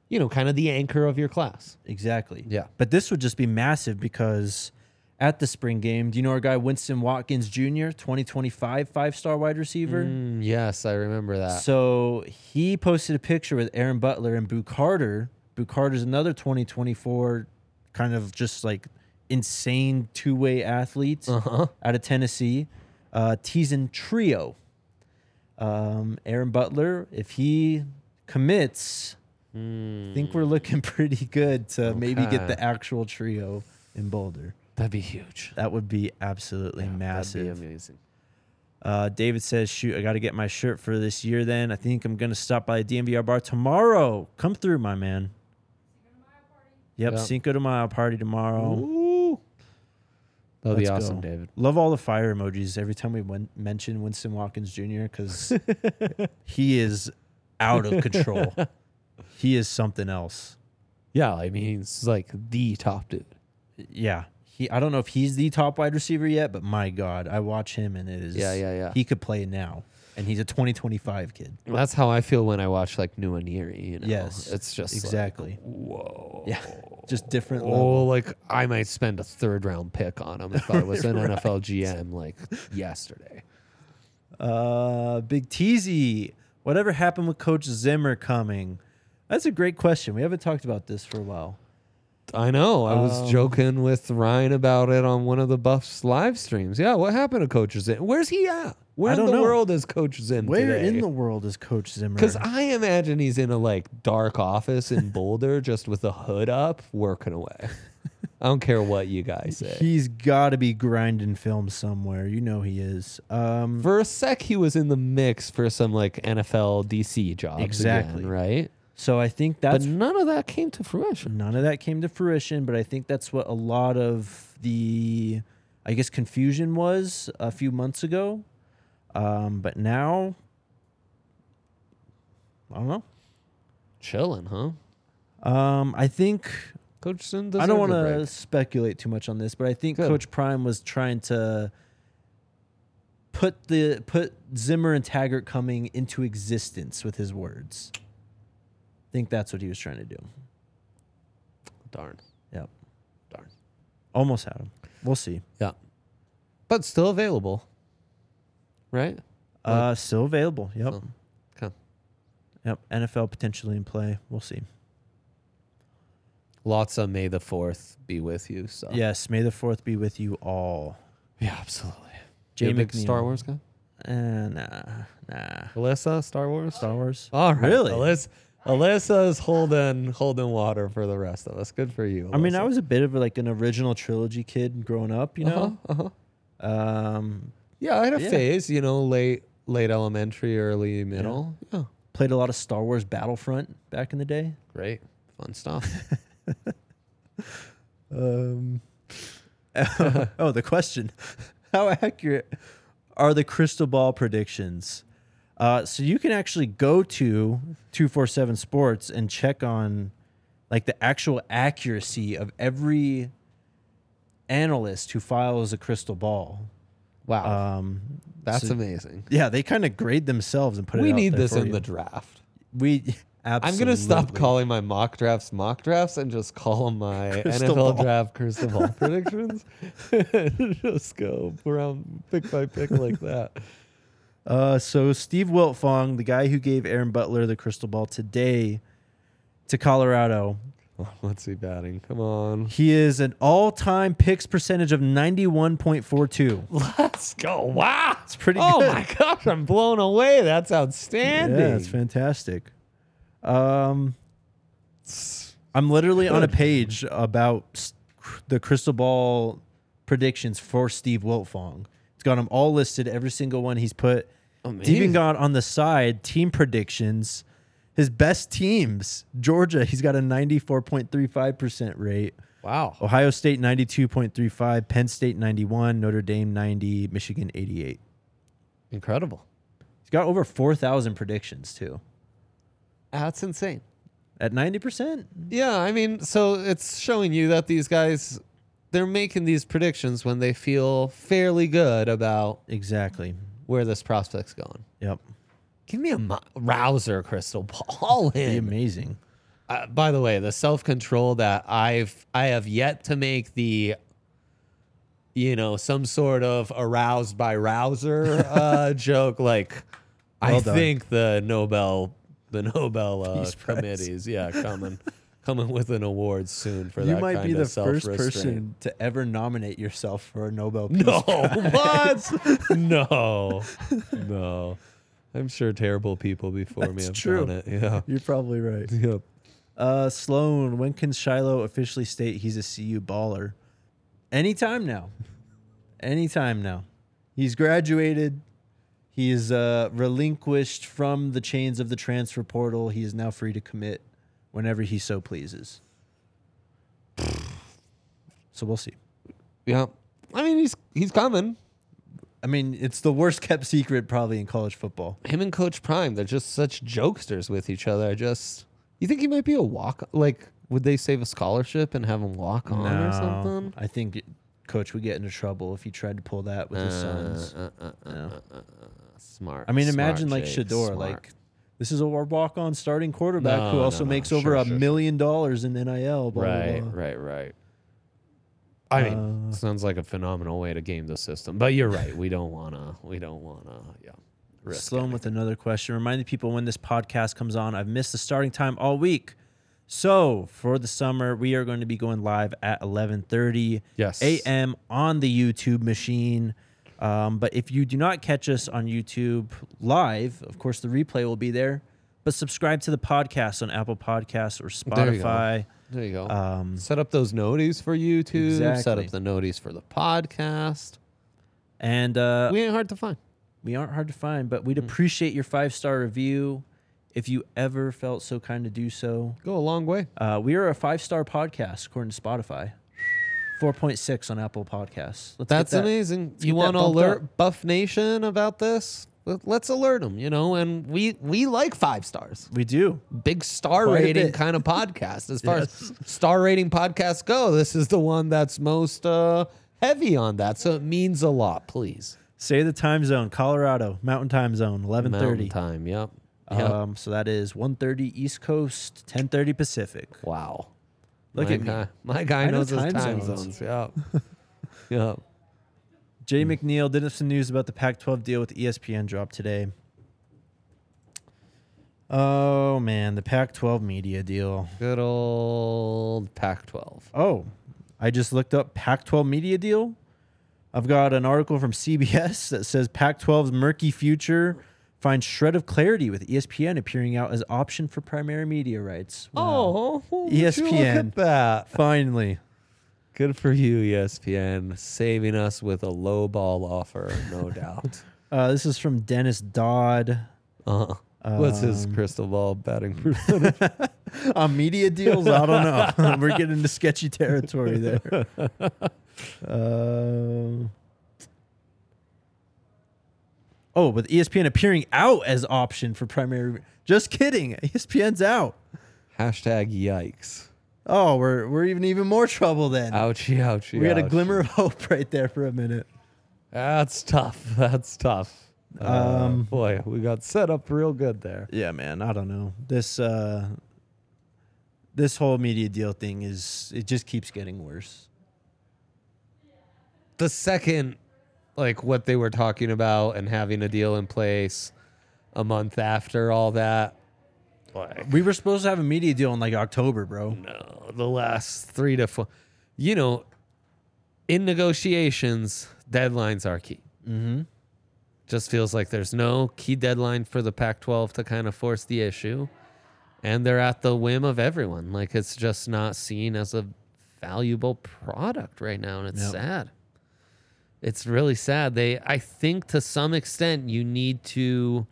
you know, kind of the anchor of your class. Exactly. Yeah. But this would just be massive because at the spring game, do you know our guy Winston Watkins Jr., 2025 five star wide receiver? Mm, yes, I remember that. So he posted a picture with Aaron Butler and Boo Carter. Boo Carter's another 2024 kind of just like insane two way athlete Uh-huh. out of Tennessee. Uh, teasing trio. Um, Aaron Butler, if he commits, I think we're looking pretty good to maybe get the actual trio in Boulder. That'd be huge. That would be absolutely That'd massive. be amazing. Uh, David says, "Shoot, I got to get my shirt for this year. Then I think I'm gonna stop by the DNVR bar tomorrow. Come through, my man. Yep, Yeah. Cinco de Mayo party tomorrow. Ooh. That'd be Let's awesome, go. David. Love all the fire emojis every time we mention Winston Watkins Jr. because he is out of control. he is something else. Yeah, I mean, he's like the top dude. Yeah, he. I don't know if he's the top wide receiver yet, but my God, I watch him and it is. Yeah, yeah, yeah. He could play now, and he's a 2025 kid. That's how I feel when I watch like Nwaneri, you know. Yes, It's just like, exactly. whoa. Yeah, just different. Oh, level. like I might spend a third round pick on him if I was an NFL GM like yesterday. Uh, Big Teasy, whatever happened with Coach Zimmer coming? That's a great question. We haven't talked about this for a while. I know. I was Um, joking with Ryan about it on one of the Buffs live streams. Yeah, what happened to Coach Zimmer? Where's he at? Where I in don't the know. world is Coach Zim Where today? in the world is Coach Zimmer? Because I imagine he's in a like dark office in Boulder, just with a hood up, working away. I don't care what you guys say. He's got to be grinding film somewhere. You know he is. Um, for a sec, he was in the mix for some like NFL DC jobs. Exactly. again, right? so I think that's but none of that came to fruition. none of that came to fruition. But I think that's what a lot of the, I guess, confusion was a few months ago. Um, but now, I don't know. Chilling, huh? Um, I think Coach Sin I don't want to speculate too much on this, but I think Good. Coach Prime was trying to put the put Zimmer and Taggart coming into existence with his words. I think that's what he was trying to do. Darn. Yep. Darn. Almost had him. We'll see. Yeah. But still available. Right? Uh, still available. Yep. So, okay. Yep. NFL potentially in play. We'll see. Lots of May the 4th be with you. So Yes. May the fourth be with you all. Yeah, absolutely. Jay you big McNeil. Star Wars guy? Uh, nah. Nah. Alyssa, Star Wars? Star Wars. All right. Really? Alyssa, Alyssa's holding holding water for the rest of us. Good for you. I mean, I was a bit of like an original trilogy kid growing up. You know. Uh-huh, uh-huh. Um, Yeah, I had a Yeah. phase, you know, late late elementary, early middle. Yeah. played a lot of Star Wars Battlefront back in the day. Great. Fun stuff. Um, oh, the question: How accurate are the crystal ball predictions? Uh, so you can actually go to two four seven Sports and check on like the actual accuracy of every analyst who files a crystal ball. Wow. Um, That's so- amazing. yeah, they kind of grade themselves and put it. We need this for in you. the draft. We I'm gonna stop calling my mock drafts mock drafts and just call them my Crystal NFL ball. draft crystal ball predictions. just go around pick by pick like that. Uh, so Steve Wiltfong, the guy who gave Aaron Butler the crystal ball today to Colorado, Let's see batting. Come on. he is an all-time picks percentage of ninety-one point four two. Let's go. Wow. It's pretty oh good. my gosh, I'm blown away. That's outstanding. Yeah, it's fantastic. Um, I'm literally on a page about the crystal ball predictions for Steve Wiltfong. It's got them all listed, every single one he's put. It's even got on the side team predictions. His best teams, Georgia, he's got a 94.35% rate. Wow. Ohio State 92.35, Penn State 91, Notre Dame 90, Michigan 88. Incredible. He's got over 4,000 predictions too. That's insane. At 90%? Yeah, I mean, so it's showing you that these guys they're making these predictions when they feel fairly good about Exactly. where this prospect's going. Yep. Give me a mo- rouser crystal ball Be amazing. Uh, by the way, the self control that I've I have yet to make the you know some sort of aroused by rouser uh, joke. Like I done. think the Nobel the Nobel uh, Peace Prize. committees, yeah, coming coming with an award soon for You that You might be the first person to ever nominate yourself for a Nobel Peace No, Prize. what? no, no. I'm sure terrible people before me That's have true. done it. Yeah. You're probably right. Yep. Uh, Sloan, when can Shiloh officially state he's a CU baller? Anytime now. Anytime now. He's graduated. He is uh, relinquished from the chains of the transfer portal. He is now free to commit whenever he so pleases. So we'll see. Yeah. I mean, he's he's coming. I mean, it's the worst kept secret probably in college football. Him and Coach Prime, they're just such jokesters with each other. I just, you think he might be a walk? Like, would they save a scholarship and have him walk on or something? I think it- coach would get into trouble if he tried to pull that with his sons. Uh, uh, uh, No. uh, uh, uh, smart. I mean, smart, imagine like Jake, Shedeur, smart. like this is a walk on starting quarterback who No, also no, makes Sure, over a sure, million dollars in NIL. Blah, blah, right, blah. right, right. I mean, Uh, sounds like a phenomenal way to game the system. But you're right. We don't wanna. We don't wanna. Yeah. risk Sloan anything. with another question. Reminding people when this podcast comes on, I've missed the starting time all week. So for the summer, we are going to be going live at 11:30 Yes. a.m. on the YouTube machine. Um, but if you do not catch us on YouTube live, of course the replay will be there. But subscribe to the podcast on Apple Podcasts or There you go. Spotify. There you go. Um, set up those noties for YouTube. Set Exactly. up the noties for the podcast. and uh, we ain't hard to find. we aren't hard to find, but Mm. we'd appreciate your five star review if you ever felt so kind to do so. Go a long way. Uh, we are a five star podcast according to Spotify. 4.6 on Apple Podcasts. Let's get That's that- amazing. You get that want to bumped alert. Buff Nation about this? Let- Let's alert them, you know, and we we like five stars. We do. Big star Quite rating kind of podcast. As far as star rating podcasts go, this is the one that's most uh, heavy on that. So it means a lot, please. Say the time zone, Colorado, Mountain Time Zone, 11:30. Mountain time. Yep. Yep. Um, so that is 1:30 East Coast, 10:30 Pacific. wow. Look my at me. guy, My guy I know knows his time time zones. zones. Yep. yep. Jay hmm. McNeil did have some news about the Pac-12 deal with ESPN drop today. Oh man, the Pac-12 media deal. Good old Pac-12. Oh, I just looked up Pac-12 media deal. I've got an article from CBS that says Pac-12's murky future finds shred of clarity with ESPN appearing out as option for primary media rights. Oh, wow. Oh, you Look ESPN. at that. finally. Good for you, ESPN, saving us with a low ball offer, no doubt. Uh, this is from Dennis Dodd. Uh-huh. What's his Um, crystal ball batting percentage? on media deals, I don't know. We're getting into sketchy territory there. Um oh, but ESPN appearing out as option for primary. Just kidding. ESPN's out. Hashtag yikes. Oh, we're we're even even more trouble then. Ouchie, ouchie. we had a ouchie. glimmer of hope right there for a minute. That's tough. That's tough. Um, Um, boy, we got set up real good there. Yeah, man. I don't know. This uh this whole media deal thing is it just keeps getting worse. The second, like what they were talking about and having a deal in place a month after all that, like We were supposed to have a media deal in like October, bro. no, the last three to four, you know, in negotiations, deadlines are key. Mm-hmm. Just feels like there's no key deadline for the Pac 12 to kind of force the issue. And they're at the whim of everyone. Like it's just not seen as a valuable product right now. And it's Yep. sad. It's really sad. They, I think to some extent, you need to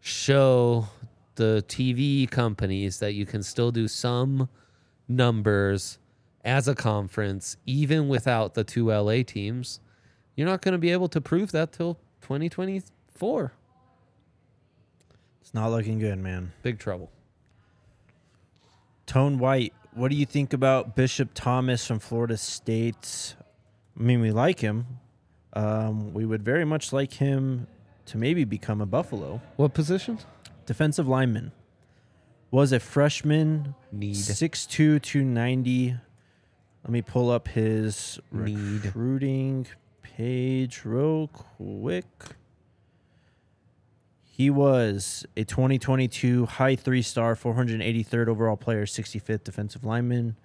show the TV companies that you can still do some numbers as a conference, even without the two LA teams. You're not going to be able to prove that till 2024. It's not looking good, man. Big trouble. Tone White, what do you think about Bishop Thomas from Florida State? I mean, we like him. Um, we would very much like him to maybe become a Buffalo What position? Defensive lineman. Was a freshman, Need. 6'2", 290. Let me pull up his Need. recruiting page real quick. He was a 2022 high three star, 483rd overall player, 65th defensive lineman.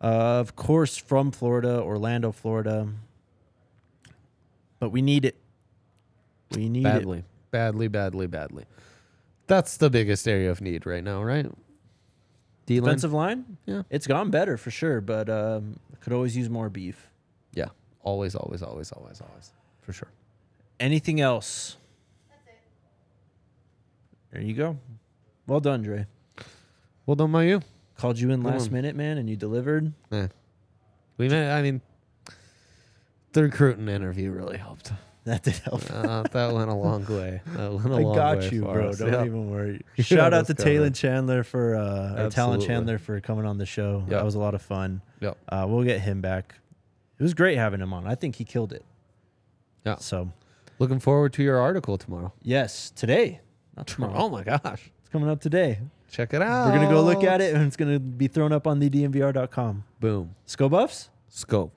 Uh, of course, from Florida, Orlando, Florida. But we need it. We need it. Badly. Badly, badly, badly. That's the biggest area of need right now, right? D line. Defensive line? Yeah. It's gone better for sure, but um, could always use more beef. Yeah. Always, always, always, always, always. For sure. Anything else? There you go. Well done, Dre. Well done by you. Called you in Come last on. minute, man, and you delivered. Eh. We met, I mean, the recruiting interview really helped. That did help. Uh, that went a long way. That went a I long got way you, for bro. us. Don't Yep. even worry. Yeah, Shout out to coming. Talan Chandler for uh, or Talan Absolutely. Chandler for coming on the show. Yep. That was a lot of fun. Yep. Uh, we'll get him back. It was great having him on. I think he killed it. Yeah. So Looking forward to your article tomorrow. yes, today, not tomorrow. Oh my gosh. It's coming up today. Check it out. We're gonna go look at it, and it's gonna be thrown up on the DNVR.com. Boom. Sko Buffs. Scope.